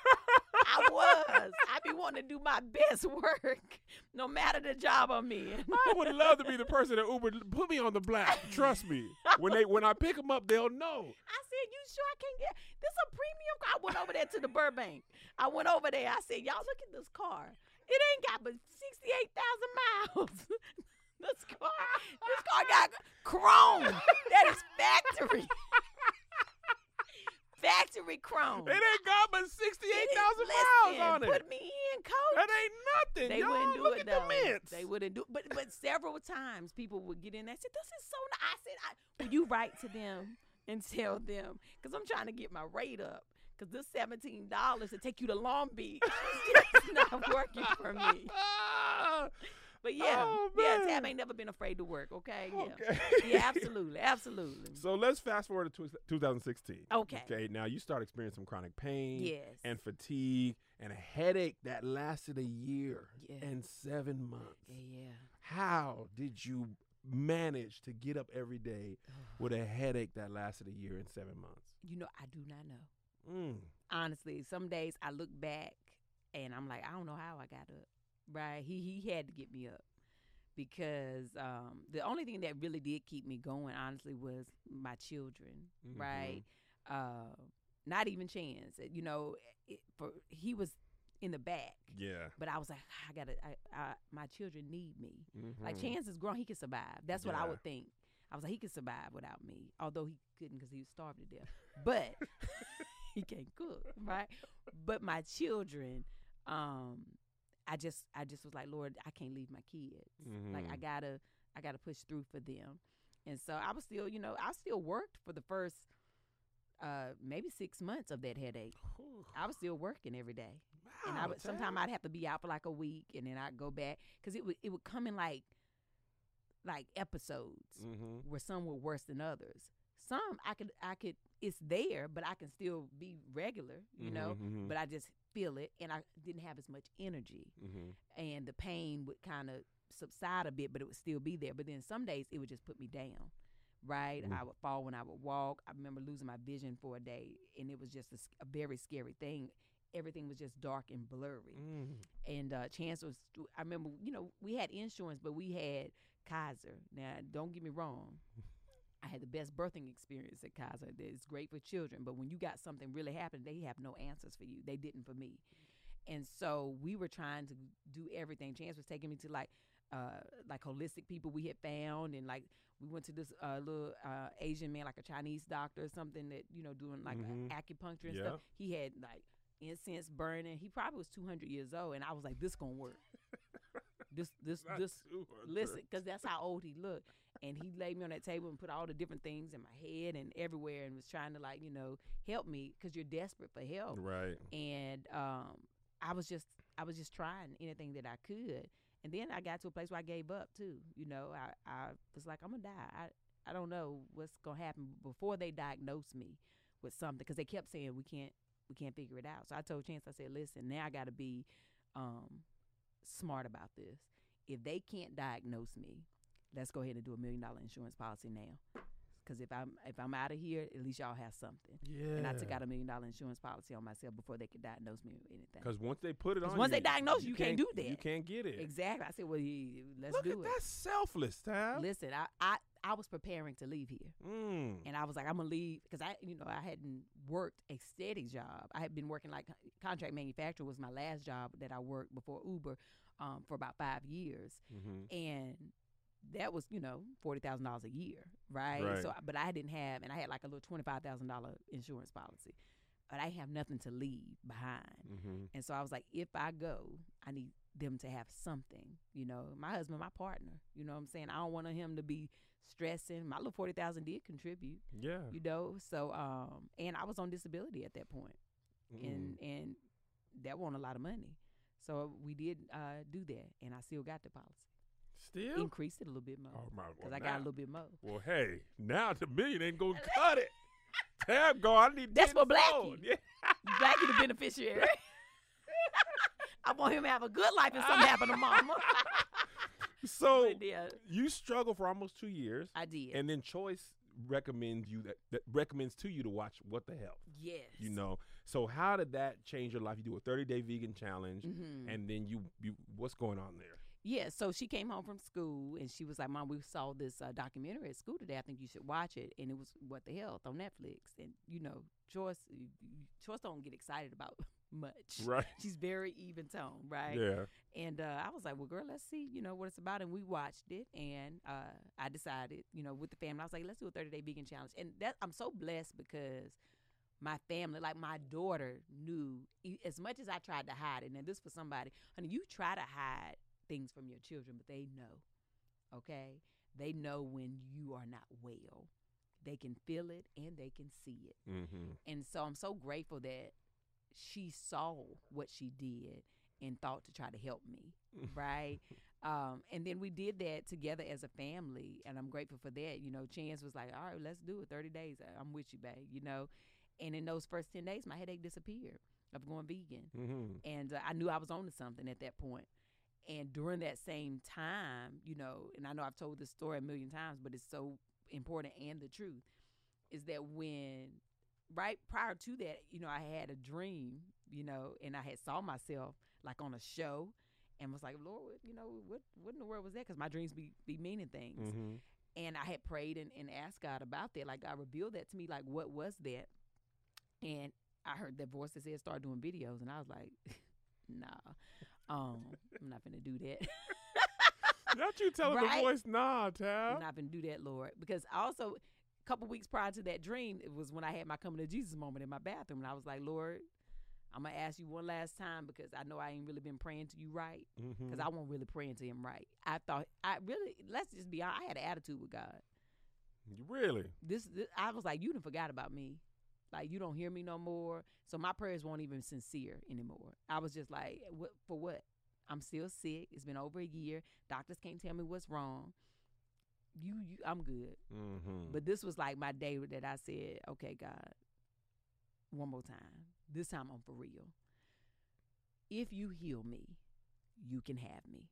I was. I be wanting to do my best work, no matter the job I'm in. I would love to be the person that Uber put me on the black. Trust me. When they when I pick them up, they'll know. I said, "You sure I can't get this? A premium car?" I went over there to the Burbank. I went over there. I said, "Y'all look at this car. It ain't got but sixty-eight thousand miles. this car, this car got chrome. that is factory, factory chrome. It ain't got but sixty-eight thousand miles on it. Put me in, coach. That ain't nothing. They y'all. wouldn't do Look it at though. the mints. They wouldn't do. But but several times people would get in there. and say, "This is so." Nice. I said, I, "Will you write to them and tell them?" Because I'm trying to get my rate up. Because this seventeen dollars to take you to Long Beach is not working for me. But yeah, Oh, yeah. Tab ain't never been afraid to work. Okay, yeah, Okay. yeah, absolutely, absolutely. So let's fast forward to 2016. Okay. Okay. Now you start experiencing some chronic pain Yes. and fatigue and a headache that lasted a year Yeah. and seven months. yeah, yeah. How did you manage to get up every day with a headache that lasted a year and seven months? You know, I do not know. Mm. honestly, some days I look back and I'm like, I don't know how I got up. Right? He he had to get me up because um, the only thing that really did keep me going, honestly, was my children. Mhm. Right? Uh, not even Chance. You know, it, for he was in the back, Yeah. but I was like, I gotta. I, I, my children need me. Like Mhm. Chance is grown, he can survive. That's what I would think. I was like, he could survive without me, although he couldn't because he was starved to death. But he can't cook, right? But my children, um, I just, I just was like, Lord, I can't leave my kids. Like I Mhm. gotta, I gotta push through for them. And so I was still, you know, I still worked for the first, uh, maybe six months of that headache. I was still working every day and I Wow, would sometimes I'd have to be out for like a week, and then I'd go back because it would it would come in like like episodes Mhm. where some were worse than others. Some I could I could it's there, but I can still be regular, you know. Mhm, mhm. But I just feel it, and I didn't have as much energy, Mhm. and the pain would kind of subside a bit, but it would still be there. But then some days it would just put me down. Right, Mm. I would fall when I would walk. I remember losing my vision for a day, and it was just a very scary thing. Everything was just dark and blurry Mm. and uh, Chance was. I remember, you know, we had insurance, but we had Kaiser. Now, don't get me wrong. I had the best birthing experience at Kaiser. It's great for children, but when you got something really happen, they have no answers for you. They didn't for me, and so we were trying to do everything. Chance was taking me to like, uh, like holistic people we had found, and like we went to this uh, little uh, Asian man, like a Chinese doctor or something that you know doing like Mhm. acupuncture and Yeah. stuff. He had like incense burning. He probably was 200 years old, and I was like, "This gonna work. this, this, Not this. Listen, because that's how old he looked." And he laid me on that table and put all the different things in my head and everywhere, and was trying to like you know help me because you're desperate for help. Right. And um, I was just, I was just trying anything that I could. And then I got to a place where I gave up too. You know, I, I was like, I'm gonna die. I, I don't know what's gonna happen before they diagnosed me with something because they kept saying we can't, we can't figure it out. So I told Chance, I said, listen, now I got to be um, smart about this. If they can't diagnose me, let's go ahead and do a million dollar insurance policy now. Because if I'm if I'm out of here, at least y'all have something. Yeah. And I took out a million dollar insurance policy on myself before they could diagnose me with anything. Because once they put it on, once you, they diagnose you, you can't do that. You can't get it. Exactly. I said, well, let's Look do at it. That's selfless, Tab. Listen, I, I I was preparing to leave here. Mm. And I was like, I'm gonna leave because I, you know, I hadn't worked a steady job. I had been working like contract manufacturer was my last job that I worked before Uber um, for about five years, hmm and that was, you know, forty thousand dollars a year, right? Right. So, but I didn't have, and I had like a little twenty five thousand dollar insurance policy, but I have nothing to leave behind. hmm And so I was like, if I go, I need them to have something. You know, my husband, my partner. You know what I'm saying? I don't want him to be stressing. My little forty thousand did contribute. Yeah. You know, so um, and I was on disability at that point, Mm. and and that wasn't a lot of money. So we did uh, do that, and I still got the policy. Still. Increased it a little bit more Oh my. because Well, I got a now- little bit more. Well, hey, now the million ain't gonna cut it. Tab go. I need. That's for. Blackie. Yeah. Blackie the beneficiary. I want him to have a good life if something happen to mama. So you struggle for almost two years, I did. and then Choyce recommends you that, that recommends to you to watch What the Health. yes. You know. So how did that change your life? You do a 30 day vegan challenge, hmm and then you you what's going on there? Yeah, so she came home from school and she was like, "Mom, we saw this uh, documentary at school today. I think you should watch it." And it was "What the Health" on Netflix. And you know, Choyce, Choyce don't get excited about much. Right. She's very even tone, right? Yeah. And uh, I was like, "Well, girl, let's see, you know, what it's about." And we watched it, and uh, I decided, you know, with the family, I was like, "Let's do a 30 day vegan challenge." And that I'm so blessed because my family, like my daughter, knew as much as I tried to hide it. And this for somebody, honey, you try to hide things from your children, but they know. Okay, they know when you are not well. They can feel it and they can see it. Mm-hmm. And so I'm so grateful that she saw what she did and thought to try to help me, right? um, and then we did that together as a family, and I'm grateful for that. You know, Chance was like, "All right, let's do it. 30 days. I'm with you, babe." You know, and in those first 10 days, my headache disappeared of going vegan, Mm-hmm. and uh, I knew I was on to something at that point. And during that same time, you know, and I know I've told this story a million times, but it's so important and the truth is that when right prior to that, you know, I had a dream, you know, and I had saw myself like on a show and was like, Lord, you know, what what in the world was that? Because my dreams be be meaning things. Mm-hmm. And I had prayed and, and asked God about that. Like God revealed that to me, like what was that? And I heard that voice that said start doing videos, and I was like, nah, um, I'm not gonna do that. Not you telling Right? the voice, nah, Tab. I'm not gonna do that, Lord. Because also a couple weeks prior to that dream, it was when I had my coming to Jesus moment in my bathroom, and I was like, Lord, I'm gonna ask you one last time because I know I ain't really been praying to you right. Mm-hmm. Because I wasn't really praying to Him right. I thought I really let's just be honest. I had an attitude with God. really? This, this I was like, you done forgot about me. Like you don't hear me no more. So my prayers weren't even sincere anymore. I was just like, what for what? I'm still sick. It's been over a year. Doctors can't tell me what's wrong. You, you I'm good. Mm-hmm. But this was like my day that I said, okay, God, one more time. This time I'm for real. If you heal me, you can have me.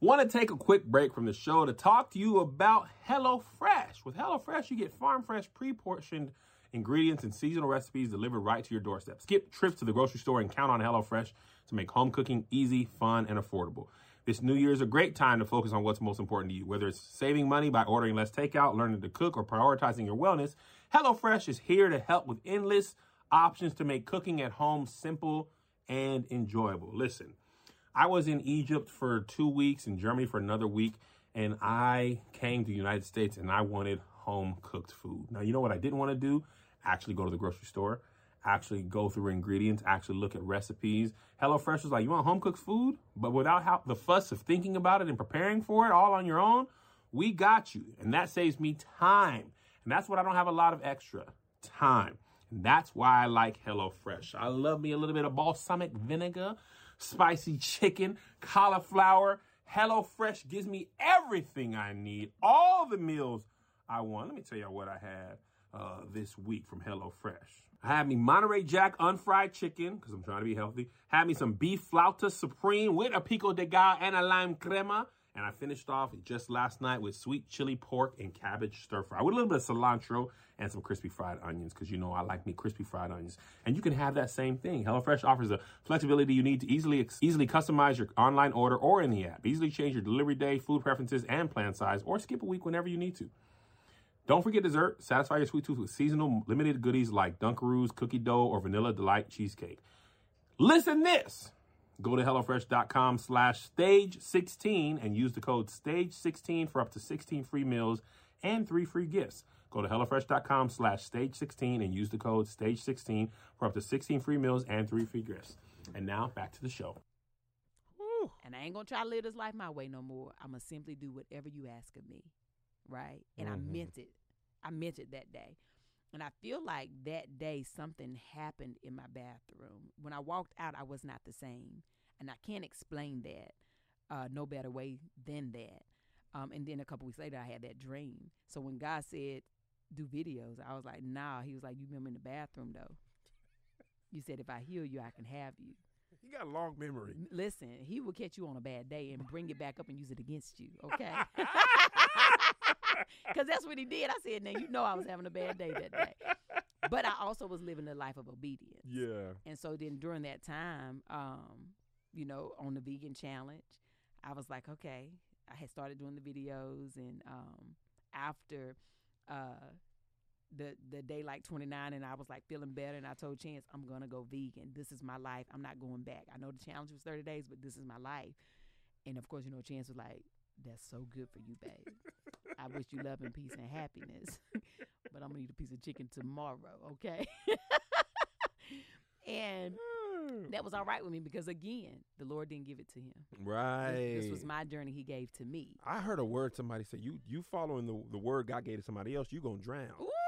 Want to take a quick break from the show to talk to you about HelloFresh. With HelloFresh, you get farm fresh, pre portioned ingredients and seasonal recipes delivered right to your doorstep. Skip trips to the grocery store and count on HelloFresh to make home cooking easy, fun, and affordable. This new year is a great time to focus on what's most important to you. Whether it's saving money by ordering less takeout, learning to cook, or prioritizing your wellness, HelloFresh is here to help with endless options to make cooking at home simple and enjoyable. Listen, I was in Egypt for two weeks, in Germany for another week, and I came to the United States and I wanted home cooked food. Now, you know what I didn't want to do? Actually go to the grocery store, actually go through ingredients, actually look at recipes. HelloFresh is like, you want home cooked food? But without how, the fuss of thinking about it and preparing for it all on your own, we got you. And that saves me time. And that's what I don't have a lot of extra time. And that's why I like HelloFresh. I love me a little bit of balsamic vinegar, spicy chicken, cauliflower. HelloFresh gives me everything I need, all the meals I want. Let me tell y'all what I had uh, this week from HelloFresh. I had me Monterey Jack unfried chicken because I'm trying to be healthy. Had me some beef flauta supreme with a pico de gallo and a lime crema. And I finished off just last night with sweet chili pork and cabbage stir fry with a little bit of cilantro and some crispy fried onions because you know I like me crispy fried onions. And you can have that same thing. HelloFresh offers the flexibility you need to easily easily customize your online order or in the app. Easily change your delivery day, food preferences, and plan size, or skip a week whenever you need to. Don't forget dessert. Satisfy your sweet tooth with seasonal limited goodies like Dunkaroos, cookie dough, or vanilla delight cheesecake. Listen this. Go to HelloFresh.com slash stage16 and use the code stage16 for up to 16 free meals and three free gifts. Go to HelloFresh.com slash stage16 and use the code stage16 for up to 16 free meals and three free gifts. And now back to the show. Woo. And I ain't gonna try to live this life my way no more. I'm gonna simply do whatever you ask of me. Right? And mm-hmm. I meant it. I meant it that day. And I feel like that day something happened in my bathroom. When I walked out, I was not the same. And I can't explain that uh, no better way than that. Um, and then a couple weeks later, I had that dream. So when God said, do videos, I was like, nah. He was like, you remember in the bathroom, though. You said, if I heal you, I can have you. He got a long memory. Listen, he will catch you on a bad day and bring it back up and use it against you, okay? Because that's what he did. I said, now you know I was having a bad day that day. But I also was living a life of obedience. Yeah. And so then during that time, um, you know, on the vegan challenge, I was like, okay. I had started doing the videos and um, after uh, the the day like 29 and I was like feeling better and I told Chance I'm going to go vegan. This is my life. I'm not going back. I know the challenge was 30 days, but this is my life. And of course, you know, Chance was like, that's so good for you, babe. I wish you love and peace and happiness. but I'm gonna eat a piece of chicken tomorrow, okay? and hmm. that was all right with me because again, the Lord didn't give it to him. Right. This, this, was my journey He gave to me. I heard a word somebody said. You you following the the word God gave to somebody else, you gonna drown. Ooh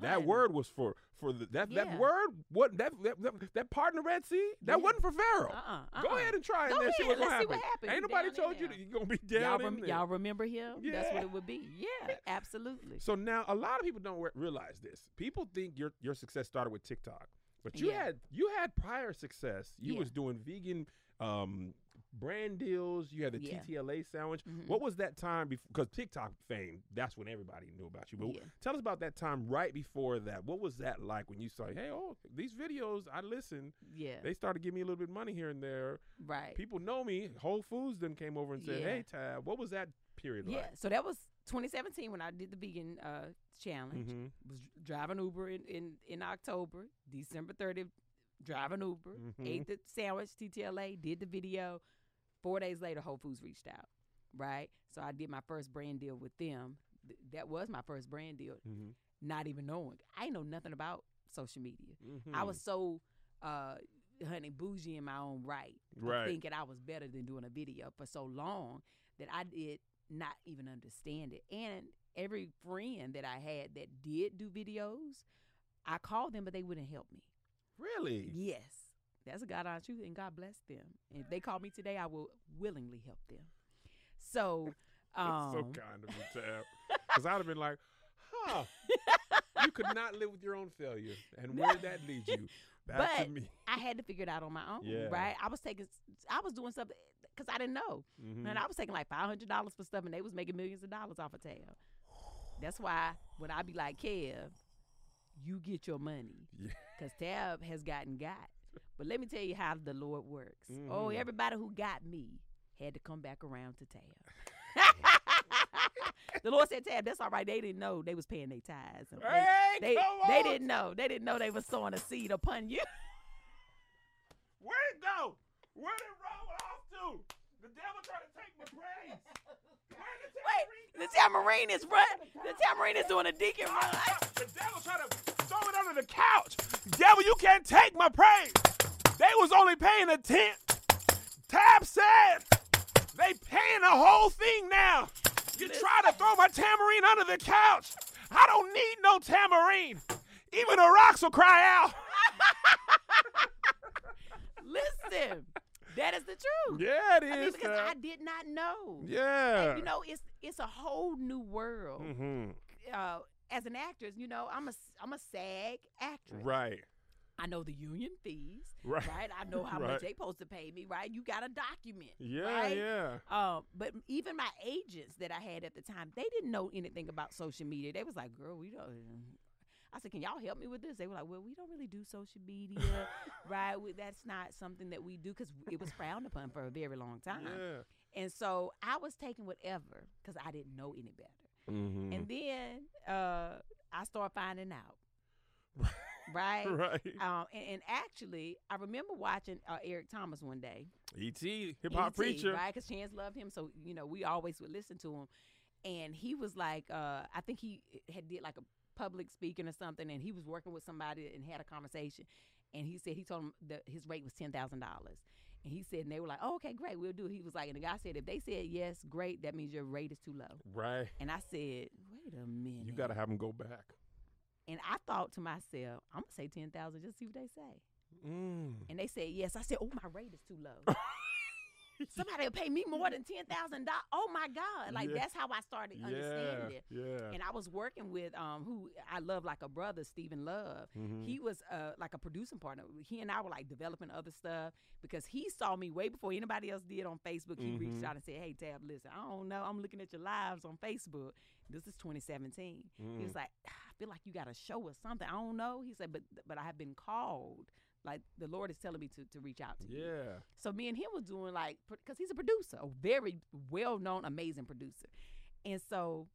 that honey. word was for for the, that yeah. that word what that, that that, that part in the Red Sea that yeah. wasn't for Pharaoh. Uh-uh, uh-uh. Go ahead and try it and see what's gonna happen. What happens. Ain't nobody told you that you're gonna be down y'all, rem- y'all remember him? Yeah. That's what it would be. Yeah, absolutely. So now a lot of people don't re- realize this. People think your your success started with TikTok, but you yeah. had you had prior success. You was doing vegan um, brand deals. You had the yeah. TTLA sandwich. Mm-hmm. What was that time before? Because TikTok fame, that's when everybody knew about you. But yeah. tell us about that time right before that. What was that like when you saw, hey, oh, these videos, I listen. Yeah. They started giving me a little bit of money here and there. Right. People know me. Whole Foods then came over and said, yeah. hey, Tab, what was that period yeah. like? Yeah. So that was 2017 when I did the vegan uh, challenge. Mm-hmm. Was driving Uber in, in, in October, December 30th, driving Uber, mm-hmm. ate the sandwich, TTLA, did the video. Four days later, Whole Foods reached out, right? So I did my first brand deal with them. Th- that was my first brand deal, mm-hmm. not even knowing. I know nothing about social media. Mm-hmm. I was so, uh, honey, bougie in my own right, right, thinking I was better than doing a video for so long that I did not even understand it. And every friend that I had that did do videos, I called them, but they wouldn't help me. Really? Yes. That's a God honest truth, and God bless them. And if they call me today, I will willingly help them. So, um, so kind of you, Tab. Because I'd have been like, huh, you could not live with your own failure, and where did that lead you? Back but to me. I had to figure it out on my own, Yeah. right? I was taking, I was doing something because I didn't know, Mhm. and I was taking like five hundred dollars for stuff, and they was making millions of dollars off of Tab. That's why when I be like, Kev, you get your money, Yeah. because Tab has gotten got. But let me tell you how the Lord works. Oh, Mhm. everybody who got me had to come back around to Tab. the Lord said, Tab, that's all right. They didn't know they was paying their tithes. They- Hey, they, they didn't know. They didn't know they was sowing a seed upon you. Where'd it go? Where did it roll off to? The devil trying to take my praise. Where did the Wait, the tamarine is run. The tamarine is doing a deacon run. The devil tried to throw it under the couch. Devil, you can't take my praise. They was only paying a tenth. Tab said they paying the whole thing now. You try to throw my tamarine under the couch. I don't need no tamarine. Even the rocks will cry out. Listen, that is the truth. Yeah, it is. I mean, because. I did not know. yeah. And, you know, it's it's a whole new world. hmm Uh, as an actress, you know, I'm a I'm a SAG actress. Right. I know the union fees, Right. right? I know how Right. much they supposed to pay me, right? You got to document, Yeah, right? yeah. Um, but even my agents that I had at the time, they didn't know anything about social media. They was like, "Girl, we don't." I said, "Can y'all help me with this?" They were like, "Well, we don't really do social media, right? We, that's not something that we do because it was frowned upon for a very long time." Yeah. And so I was taking whatever because I didn't know any better. Mm-hmm. And then uh, I start finding out, right? right. Um, and, and actually, I remember watching uh, Eric Thomas one day. E.T. hip hop preacher. right? Because Chance loved him, so you know we always would listen to him. And he was like, uh, I think he had did like a public speaking or something, and he was working with somebody and had a conversation. And he said he told him that his rate was ten thousand dollars. And he said, and they were like, oh, okay, great, we'll do it. He was like, and the guy said, if they said yes, great, that means your rate is too low. Right. And I said, wait a minute. You got to have them go back. And I thought to myself, I'm gonna say ten thousand, just see what they say. Mm. And they said yes. I said, oh, my rate is too low. Somebody will pay me more than ten thousand dollars. Oh my God! Like Yeah. that's how I started understanding it. Yeah. And I was working with um who I love like a brother, Stephen Love. Mhm. He was uh like a producing partner. He and I were like developing other stuff because he saw me way before anybody else did on Facebook. He reached Mhm. out and said, "Hey Tab, listen, I don't know. I'm looking at your lives on Facebook. This is 2017." He Mm. was like, "Ah, "I feel like you got a show or something. I don't know." He said, "But but I have been called." Like the Lord is telling me to, to reach out to you. yeah. So me and him was doing like because he's a producer, a very well known, amazing producer, and so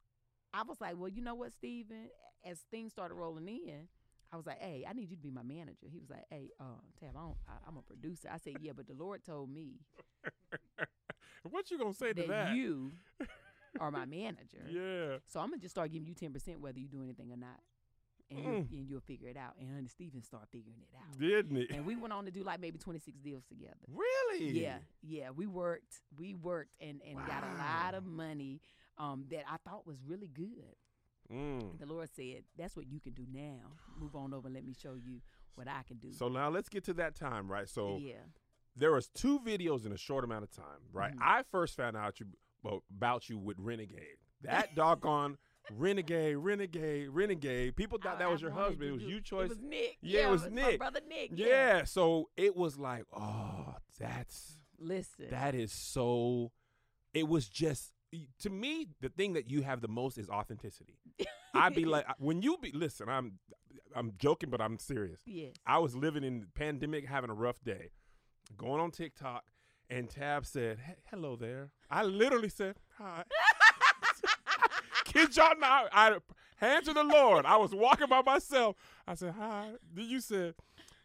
I was like, well, you know what, Steven? As things started rolling in, I was like, hey, I need you to be my manager. He was like, hey, uh, Tab, I don't, I, I'm a producer. I said, yeah, but the Lord told me What you gonna say to that, that? you are my manager. Yeah. So I'm gonna just start giving you ten percent whether you do anything or not, and you Mm. and you'll figure it out. And honey, Steven started figuring it out. Didn't it? And we went on to do like maybe 26 deals together. Really? Yeah, yeah. We worked, we worked, and and got a lot of money um, that I thought was really good. Mm. The Lord said, "That's what you can do now. Move on over. and Let me show you what I can do." So now let's get to that time, right? So yeah, there was two videos in a short amount of time, right? Mhm. I first found out you about you with Renegade. That doggone Renegade, Renegade, Renegade. People thought I- that was I your husband. It was do- you choice. It was Nick. Yeah, it was my Nick. brother Nick. yeah. So it was like, oh, that's Listen. that is so. It was just to me the thing that you have the most is authenticity. I'd be like when you be listen. I'm I'm joking, but I'm serious. yes. I was living in the pandemic, having a rough day, going on TikTok, and Tab said, "He- "Hello there." I literally said, "Hi." Kid y'all not. I hand to the Lord. I was walking by myself. I said, "Hi." Then you said,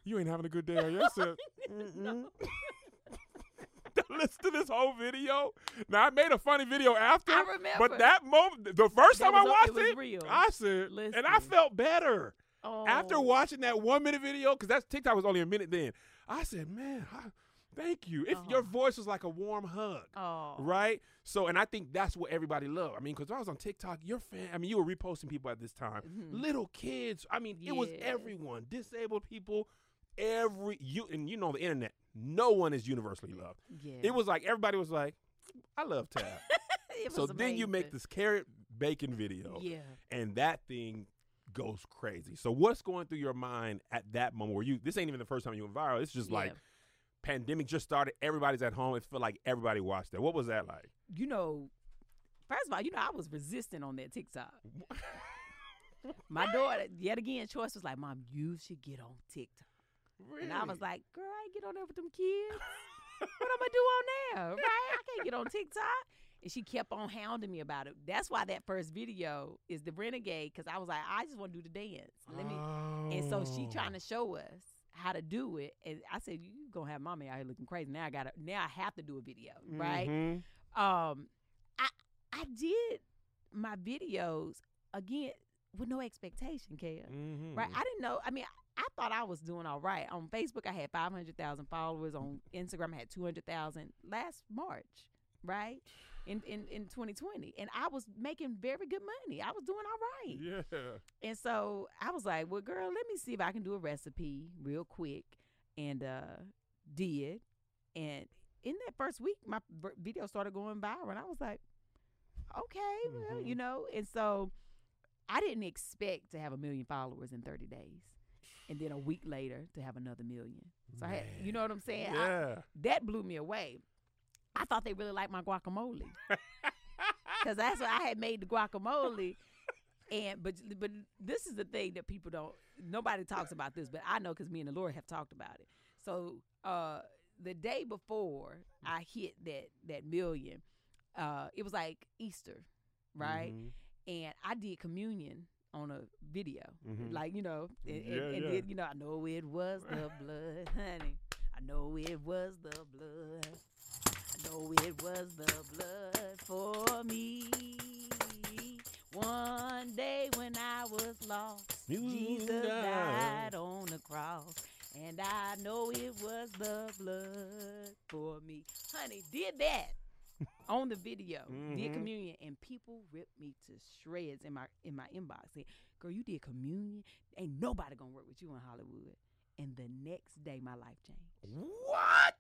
"You ain't having a good day." Are you? I said, Mm-mm. Listen to this whole video. Now I made a funny video after, I remember. but that moment, the first That time I watched it it. I said, and I felt better. oh. After watching that one minute video, because that TikTok was only a minute then, I said, man, I, thank you. If your Uh-huh. voice was like a warm hug, Oh. right? So, and I think that's what everybody loved. I mean, because I was on TikTok, your fan, I mean, you were reposting people at this time, Mhm. little kids. I mean, it was everyone, disabled people, every you, and you know the internet. No one is universally loved. Yeah. It was like everybody was like, I love Tab. So was then you make this carrot bacon video Yeah. and that thing goes crazy. So what's going through your mind at that moment where you this ain't even the first time you went viral. It's just like Yeah. Pandemic just started, everybody's at home. It felt like everybody watched that. What was that like? you know, first of all, you know, I was resisting on that TikTok. My daughter, yet again, Choyce was like, Mom, you should get on TikTok. Really? And I was like, Girl, I get on there with them kids. what I'm gonna do on there? Right? I can't get on TikTok. And she kept on hounding me about it. That's why that first video is the renegade, because I was like, I just want to do the dance. Let me and so she Oh. trying to show us how to do it. And I said, You gonna have mommy out here looking crazy. Now I gotta now I have to do a video, right? Mhm. um i i did my videos again with no expectation Kel. Mhm. right i didn't know i mean I thought I was doing all right. On Facebook, I had 500,000 followers. On Instagram, I had 200,000 last March, right? In, in in 2020. And I was making very good money. I was doing all right. Yeah. And so I was like, well, girl, let me see if I can do a recipe real quick. And uh did. And in that first week, my video started going viral. And I was like, okay, well, Mhm. you know. And so I didn't expect to have a million followers in 30 days. and then a week later to have another million. So I had, you know what I'm saying? I- Yeah. that blew me away. I thought they really liked my guacamole because that's what I had made the guacamole. And but but this is the thing that people don't. Nobody talks about this, but I know because me and the Lord have talked about it. So uh, the day before I hit that that million, uh, it was like Easter, right? Mhm. And I did communion on a video, Mhm. like you know, and, Yeah, and, and yeah. you know, I know it was the blood, honey. I know it was the blood. I know it was the blood for me. One day when I was lost, You Jesus died. died on the cross. And I know it was the blood for me. Honey, did that on the video. Did Mhm. communion and people ripped me to shreds in my in my inbox. Said, Girl, you did communion. Ain't nobody gonna work with you in Hollywood. And the next day my life changed. What?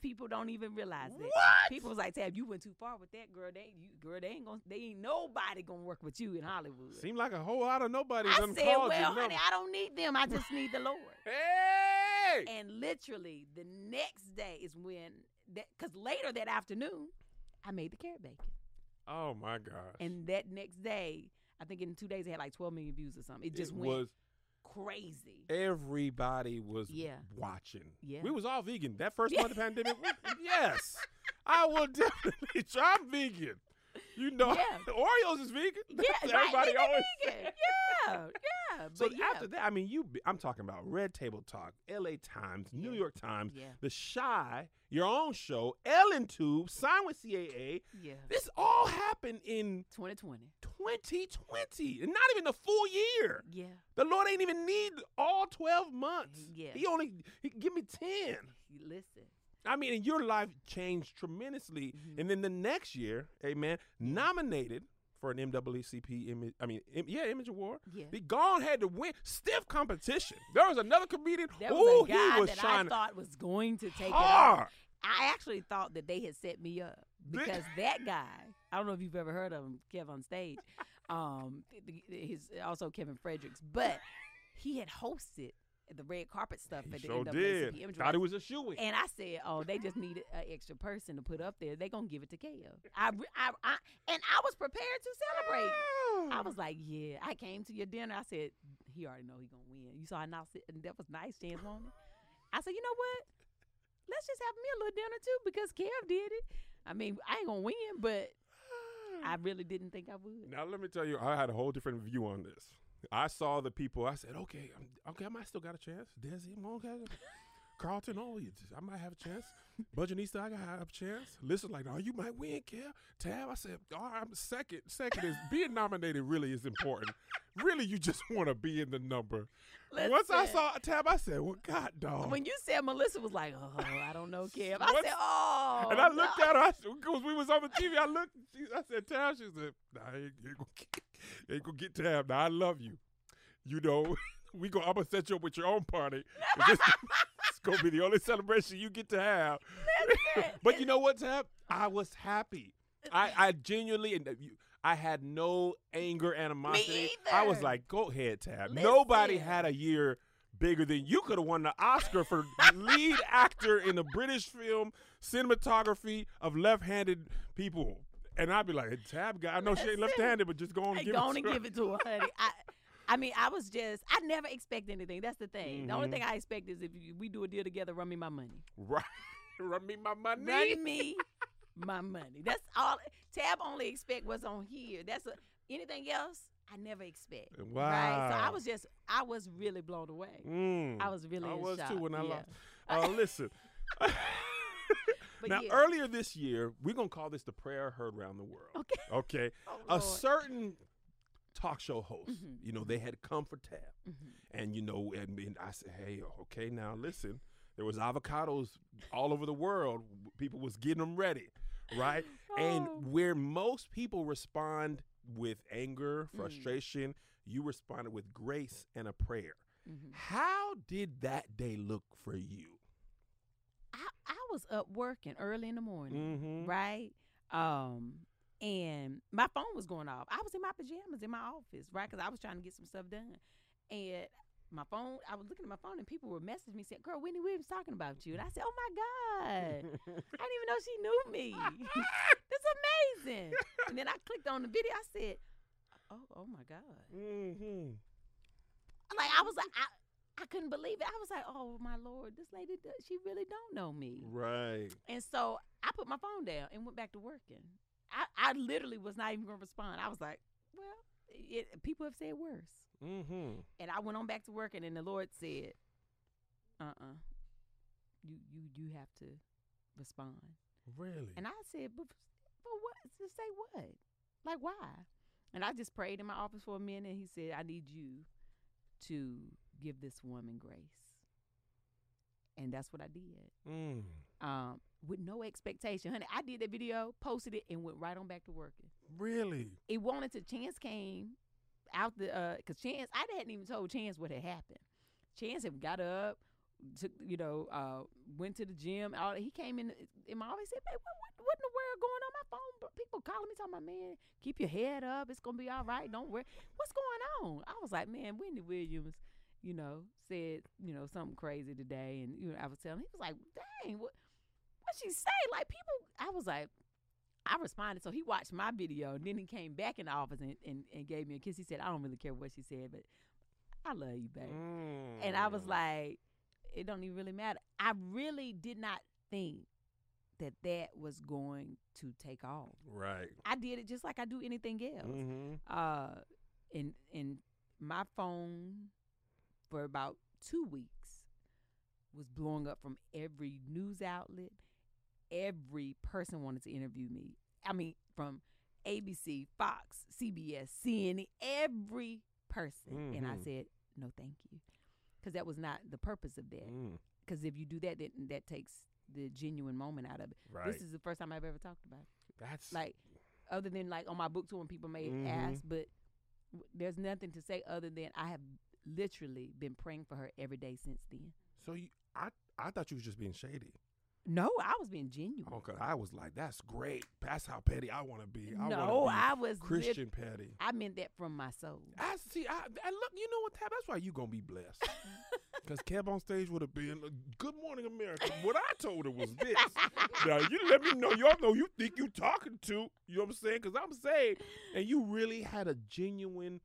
People don't even realize that. What? People was like, "Tab, you went too far with that girl. They, you, girl, they ain't gonna, they ain't nobody gonna work with you in Hollywood." Seemed like a whole lot of nobody I said, "Well, you. honey, number. I don't need them. I just need the Lord." Hey! And literally, the next day is when that, because later that afternoon, I made the carrot bacon, oh my gosh. and that next day, I think in two days it had like 12 million views or something. It just it went was crazy. everybody was Yeah. watching. Yeah. We was all vegan. That first month of the pandemic, yes. I will definitely try. I'm vegan. You know, Yeah. Oreos is vegan. Yeah, right, everybody always vegan. Yeah, yeah. So But yeah, after that, I mean, you. I'm talking about Red Table Talk, L.A. Times, New York Times, yeah, The Shy, your own show, Ellen Tube, Sign with CAA. yeah. This all happened in 2020. 2020, and not even the full year. Yeah. The Lord ain't even need all 12 months. Yeah. He only he give me 10. You Listen. I mean, and your life changed tremendously. Mhm. And then the next year, amen, nominated for an NAACP image, I mean, im- yeah, Image Award. Yeah. The Gone had to win. Stiff competition. There was another comedian. There Ooh, was a guy was that I thought was going to take it hard. off. I actually thought that they had set me up because that guy, I don't know if you've ever heard of him, Kev on stage. Um, he's also Kevin Fredericks, but he had hosted the red carpet stuff He at the sure did. Image Thought it was a shoe And I said, "Oh, they just needed an extra person to put up there. They gonna give it to Kev." I, I, I, and I was prepared to celebrate. I ah. was like, "Yeah." I came to your dinner. I said, "He already know he gonna win." You saw I nice it- and that was nice, Chance Woman. I said, "You know what? Let's just have me a little dinner too because Kev did it. I mean, I ain't gonna win, but I ah. really didn't think I would." Now let me tell you, I had a whole different view on this. I saw the people. I said, okay, I'm, okay, I might still got a chance. Desi, I'm okay. Carlton, oh, I might have a chance. Budgetnista, I got a chance. Listen, like, oh, you might win, Kev. Tab, I said, all right, I'm second. Second is being nominated really is important. really, you just want to be in the number. Once I Listen, saw Tab, I said, well, God, dog. when you said Melissa was like, "Oh, I don't know, Kev," I said, "Oh," and I no." looked at her because we was on the TV. I looked. She, I said, "Tab." She said, "Nah, ain't, ain't, gonna ain't gonna get Tab. Now I love you. You know, we go. I'm gonna set you up with your own party. This- it's gonna be the only celebration you get to have. But you know what, Tab? I was happy. I, I genuinely, and you, I had no anger, animosity. I was like, "Go ahead, Tab." Nobody had a year bigger than you. Could have won the Oscar for lead actor in a British film cinematography of left-handed people. And I'd be like, "Tab guy, I know she ain't left-handed, but just go on and give go it on to and her." give it to her, honey. I, I mean, I was just, I never expect anything. That's the thing. The only Mhm. thing I expect is if we do a deal together, run me my money. Right, run me my money. Run me my money. That's all. Tab only expect what's on here. That's a, anything else. I never expect. Wow. Right. So I was just, I was really blown away. Mm. I was really. I was shock. too when I yeah. lost. Uh, listen. But now, yeah. earlier this year, we're gonna call this the prayer heard around the world. Okay. Okay. Oh, a Lord. certain talk show host, Mhm. you know, they had come for tab, Mhm. and you know, and, and I said, hey, okay, now listen, there was avocados all over the world. People was getting them ready, right? And Oh. where most people respond with anger, Mm. frustration, you responded with grace and a prayer. Mhm. How did that day look for you? I, was up working early in the morning. Mm-hmm. right? Um, and my phone was going off. I was in my pajamas in my office, right? Because I was trying to get some stuff done, and my phone. I was looking at my phone, and people were messaging me saying, "Girl, Wendy Williams talking about you," and I said, "Oh my god." I didn't even know she knew me. That's amazing. And then I clicked on the video. I said, "Oh, oh my god!" mm-hmm. Like I was like, I, I couldn't believe it. I was like, "Oh my lord, this lady, does, she really don't know me." Right. And so I put my phone down and went back to working. I, I literally was not even gonna respond. I was like, "Well, it, people have said worse." Mm-hmm. And I went on back to working, and the Lord said, "Uh-uh, you you you have to respond." Really? And I said, "But but what? To say what? Like why?" And I just prayed in my office for a minute. And he said, "I need you to give this woman grace," and that's what I did. mm. Um, with no expectation, honey. I did that video, posted it, and went right on back to working. Really? It wanted to. Chance came out the uh, cause Chance. I hadn't even told Chance what had happened. Chance had got up, took you know, uh, went to the gym. All he came in in my office. Said, "Hey, what, what what in the world going on my phone? People calling me talking about man, keep your head up. It's gonna be all right. Don't worry. What's going on? I was like, man, Wendy Williams." You know, said you know something crazy today, and you know I was telling him. He was like, "Dang, what what she say?" Like people, I was like, I responded. So he watched my video and then he came back in the office and, and, and gave me a kiss. He said, I don't really care what she said, but I love you, babe. Mm. And I was like, it don't even really matter. I really did not think that that was going to take off. right. I did it just like I do anything else. Mm-hmm. Uh, and, and my phone for about two weeks was blowing up from every news outlet. Every person wanted to interview me. I mean, from ABC, Fox, CBS, CNN, every person. And I Mhm. said, no, thank you. Because that was not the purpose of that. Mm. Because if you do that, then that takes the genuine moment out of it. Right. This is the first time I've ever talked about it. That's Like, other than like on my book tour when people may Mhm. ask, but there's nothing to say other than I have literally been praying for her every day since then. so. You, I I thought you was just being shady. No, I was being genuine. Okay, I was like, that's great. That's how petty I want to be. I no, be I was lit- Christian petty. I meant that from my soul. I see. I, I look. You know what, Tab? That's why you gonna be blessed. Because Kev on stage would have been, uh, "Good morning, America." What I told her was this. now you let me know. Y'all know you think you talking to. You know what I'm saying? Because I'm saying, and you really had a genuine,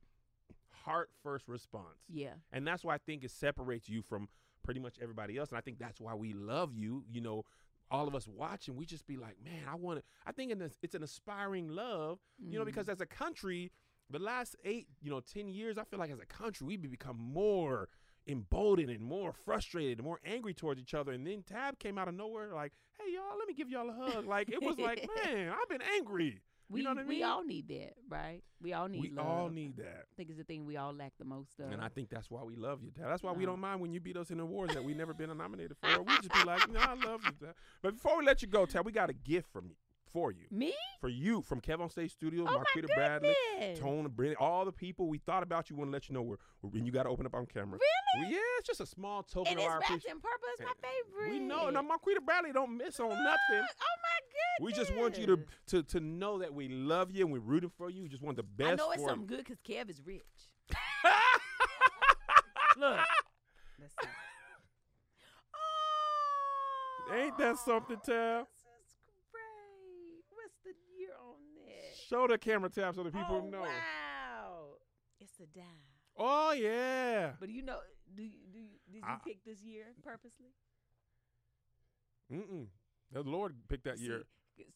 heart first response, yeah. and that's why I think it separates you from pretty much everybody else. And I think that's why we love you. You know. All of us watching, we just be like, man, I want to. I think in this, it's an aspiring love, you know, Mm. because as a country, the last eight, you know, 10 years, I feel like as a country, we've become more emboldened and more frustrated and more angry towards each other. And then Tab came out of nowhere, like, hey, y'all, let me give y'all a hug. Like, it was like, man, I've been angry. We, know what I we all need that, right? We all need we love. all need that. I think it's the thing we all lack the most of. And I think that's why we love you, Tab. That's why we Oh. don't mind when you beat us in awards that we never been nominated for. We just be like, no, I love you, Tab. But before we let you go, Tab, we got a gift from you, for you. Me? For you, from Kev on Stage Studios, Oh Marquita Bradley. Tone, Brittany, all the people we thought about you. Want to let you know we're, when you got to open up on camera. Really? Well, yeah, it's just a small token And of it's our wrapped appreciation. in purple. is my favorite. We know. Now, Marquita Bradley don't miss on nothing. Oh my goodness. We just want you to, to to know that we love you and we're rooting for you. We just want the best I know it's for something good because Kev is rich. Look. Let's. Oh, Ain't that something, Tab? This is great. What's the year on that? Show the camera tab so the people oh, know. Wow. It's a dime. Oh yeah. But you know, do you, do you, did you I- pick this year purposely? Mm-mm. The Lord picked that year.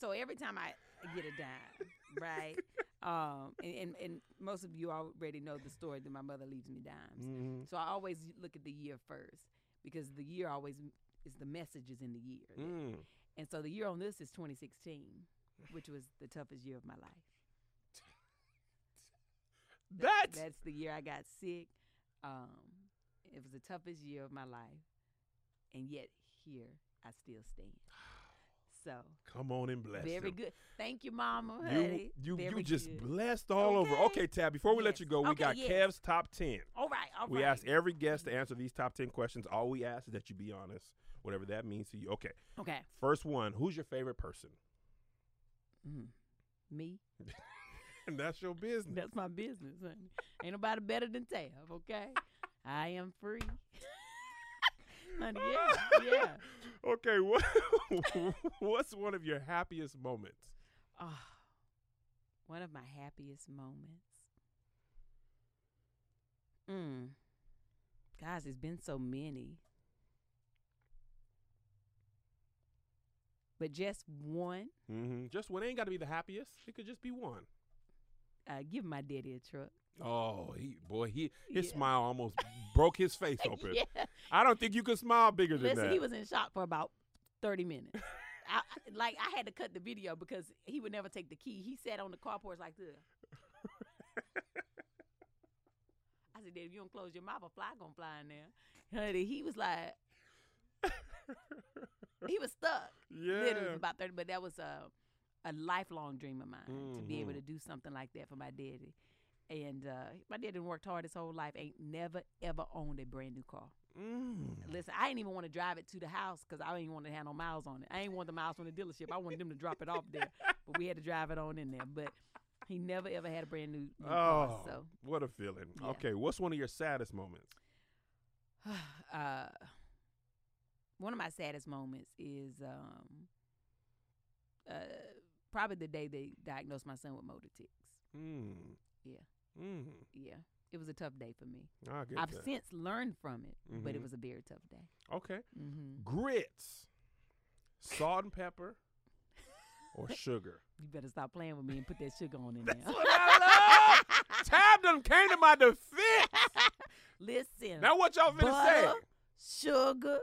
So every time I get a dime, right? Um, and, and and most of you already know the story that my mother leaves me dimes. Mm-hmm. So I always look at the year first because the year always is the messages in the year. Mm. And so the year on this is 2016, which was the toughest year of my life. That's That's the year I got sick. Um, it was the toughest year of my life, and yet here I still stand. So come on and bless very him. good. Thank you, Mama. You honey. you Very you just good. blessed all over. Okay. Okay, Tab. Before we let you go, we Okay, got yes. Kev's top ten. All right, all right. we ask every guest to answer these top ten questions. All we ask is that you be honest, whatever that means to you. Okay, Okay. first one. Who's your favorite person? Mm. Me. And that's your business. That's my business, honey. Ain't nobody better than Tab, okay? I am free. Honey, yeah, yeah. Okay, what what's one of your happiest moments? Oh, one of my happiest moments. Mm. Guys, it's been so many. But just one, Mm-hmm. Just one ain't got to be the happiest. It could just be one. uh, give my daddy a truck. Oh, he boy, he his Yeah. smile almost broke his face open. yeah. I don't think you could smile bigger than Listen, that. he was in shock for about 30 minutes. I, I- like, I had to cut the video because he would never take the key. He sat on the car porch like this. I said, Dad, if you don't close your mouth, a fly gonna fly in there. Honey, he was like, he was stuck. yeah. Literally about 30, but that was a, a lifelong dream of mine to be able Mhm. to do something like that for my daddy. And uh, my daddy worked hard his whole life, ain't never, ever owned a brand new car. Mm. Listen, I didn't even want to drive it to the house because I didn't want to have no miles on it. I ain't want the miles from the dealership. I wanted them to drop it off there, but we had to drive it on in there. But he never ever had a brand new, new car. Oh, So, what a feeling. Yeah. Okay, what's one of your saddest moments? uh, one of my saddest moments is um, uh, probably the day they diagnosed my son with motor tics. Mm. Yeah. Mm. Yeah, it was a tough day for me. I get I've that. since learned from it, but it Mhm. was a very tough day. Okay. hmm Grits, salt and pepper, or sugar. You better stop playing with me and put that sugar on in That's there. what I love. Tab done came to my defense. Listen, Now what y'all finna say? sugar,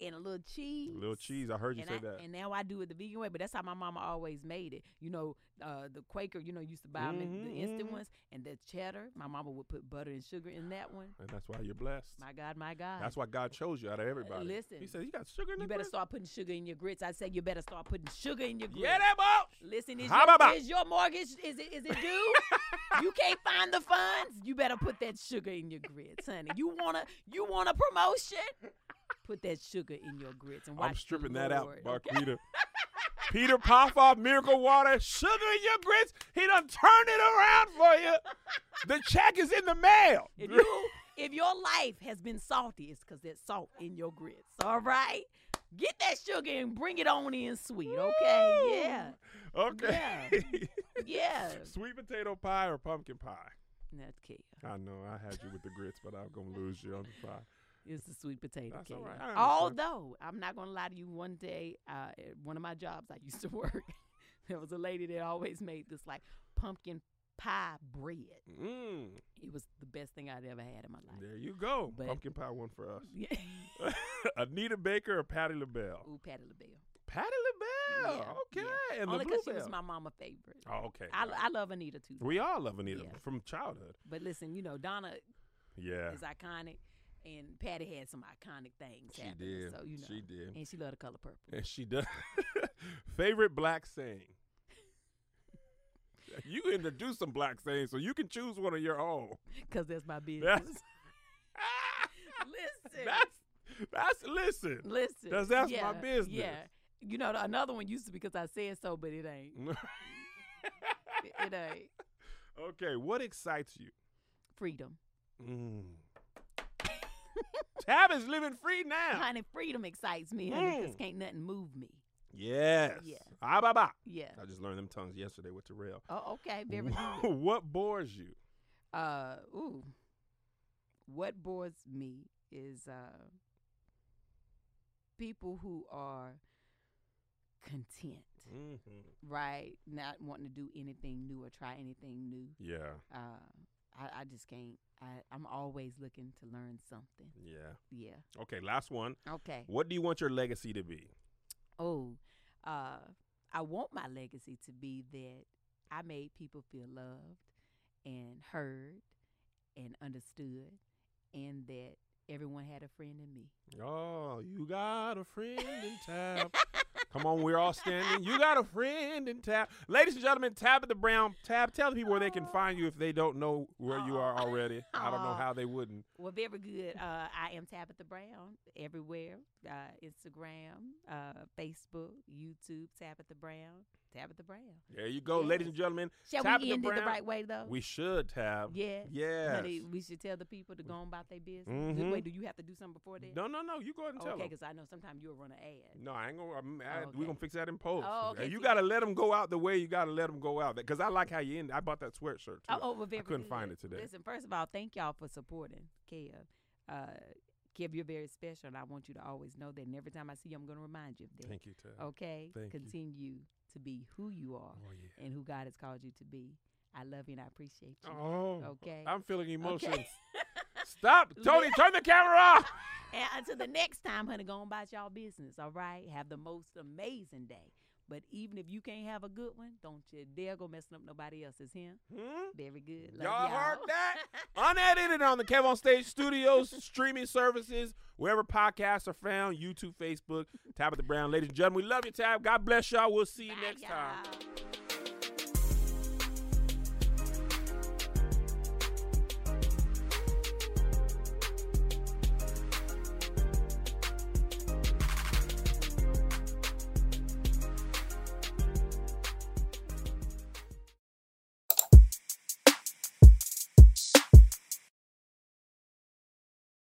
and a little cheese. A Little cheese. I heard you and, say I, that. and now I do it the vegan way, but that's how my mama always made it. You know, uh, the Quaker, you know, used to buy in the instant mhm. ones, and the cheddar. My mama would put butter and sugar in that one. And that's why you're blessed. My God, my God. That's why God chose you out of everybody. listen, He said you got sugar in you better grits?" start putting sugar in your grits. I say you better start putting sugar in your grits. Yeah, that boss. Listen, is your, is your mortgage is it is it due? you can't find the funds. You better put that sugar in your grits, honey. You wanna you want a promotion? Put that sugar in your grits and watch I'm stripping that out, okay? Peter. Popoff, Miracle Water, sugar in your grits. He done turned it around for you. The check is in the mail. If you if your life has been salty, it's because there's salt in your grits. All right, get that sugar and bring it on in sweet. Okay, Woo! yeah, Okay. yeah. Sweet potato pie or pumpkin pie? That's key. I know I had you with the grits, but I'm gonna lose you on the pie. It's the sweet potato That's cake. all right. I. Although I'm not gonna lie to you, one day uh, at one of my jobs I used to work, there was a lady that always made this like pumpkin pie bread. Mm, It was the best thing I'd ever had in my life. there you go. But- pumpkin pie one for us. Yeah. Anita Baker or Patti LaBelle? Ooh, Patti LaBelle. Patti LaBelle. Yeah, okay. yeah. And Only because she was my mama favorite. Oh, okay. I. I love Anita too. we all love Anita Yeah. from childhood. But listen, you know Donna Yeah. is iconic, and Patti had some iconic things. She happening, did. So you know, She did. and she loved the color purple. And she does. Favorite black saying? You introduce some black sayings, so you can choose one of your own. Cause that's my business. That's listen, that's that's listen. listen. 'cause that's my business. Yeah. You know, another one used to be because I said so, but it ain't. It, it ain't. okay, what excites you? Freedom. Mm. Tab is living free now. Honey, freedom excites me, honey, because Mm. can't nothing move me. Yes. Yeah. Ah, bah, bah. Yeah. I just learned them tongues yesterday with Terrell. Oh, okay. Very good. what bores you? Uh, ooh. What bores me is uh, people who are content, Mm-hmm. right? Not wanting to do anything new or try anything new. Yeah, Uh, I, I just can't. I, I'm always looking to learn something. yeah. Yeah. Okay, last one. Okay. What do you want your legacy to be? Oh, uh, I want my legacy to be that I made people feel loved and heard and understood, and that everyone had a friend in me. Oh, you got a friend in town. Come on, we're all standing. You got a friend in Tab. Ladies and gentlemen, Tabitha Brown. Tab, tell the people where they can find you if they don't know where you are already. I don't know how they wouldn't. Well, very good. Uh, I am Tabitha Brown everywhere uh, Instagram, uh, Facebook, YouTube, Tabitha Brown. Tabitha Brown. There you go, Yes. ladies and gentlemen. Shall Tabitha we end it the right way, though? We should, Tab. yeah. Yes. Honey, we should tell the people to go on about their business. Mhm. Wait, do you have to do something before that? No, no, no. You go ahead and tell okay, because I know sometimes you'll run an ad. No, I ain't gonna. I'm, I, Oh, We gonna fix that in post. Oh, okay, You gotta let them go out the way you gotta let them go out. Because I like how you end. I bought that sweatshirt too. Oh, oh, well, very couldn't find it today. Listen, first of all, thank y'all for supporting Kev. Uh, Kev, you're very special, and I want you to always know that. And every time I see you, I'm going to remind you of that. Thank you, Tab. Okay? Thank you. To be who you are Oh yeah. and who God has called you to be. I love you and I appreciate you. Oh. Okay. I'm feeling emotions. Okay. Stop, Tony. turn the camera off. and until the next time, honey, go on about y'all business, all right? Have the most amazing day. But even if you can't have a good one, don't you dare go messing up nobody else's. Him. Hmm? Very good. Love Y'all y'all. heard that? Unedited on the Kev on Stage Studios streaming services, wherever podcasts are found, YouTube, Facebook, Tabitha Brown. Ladies and gentlemen, we love you, Tab. God bless y'all. We'll see you Bye, next time. y'all.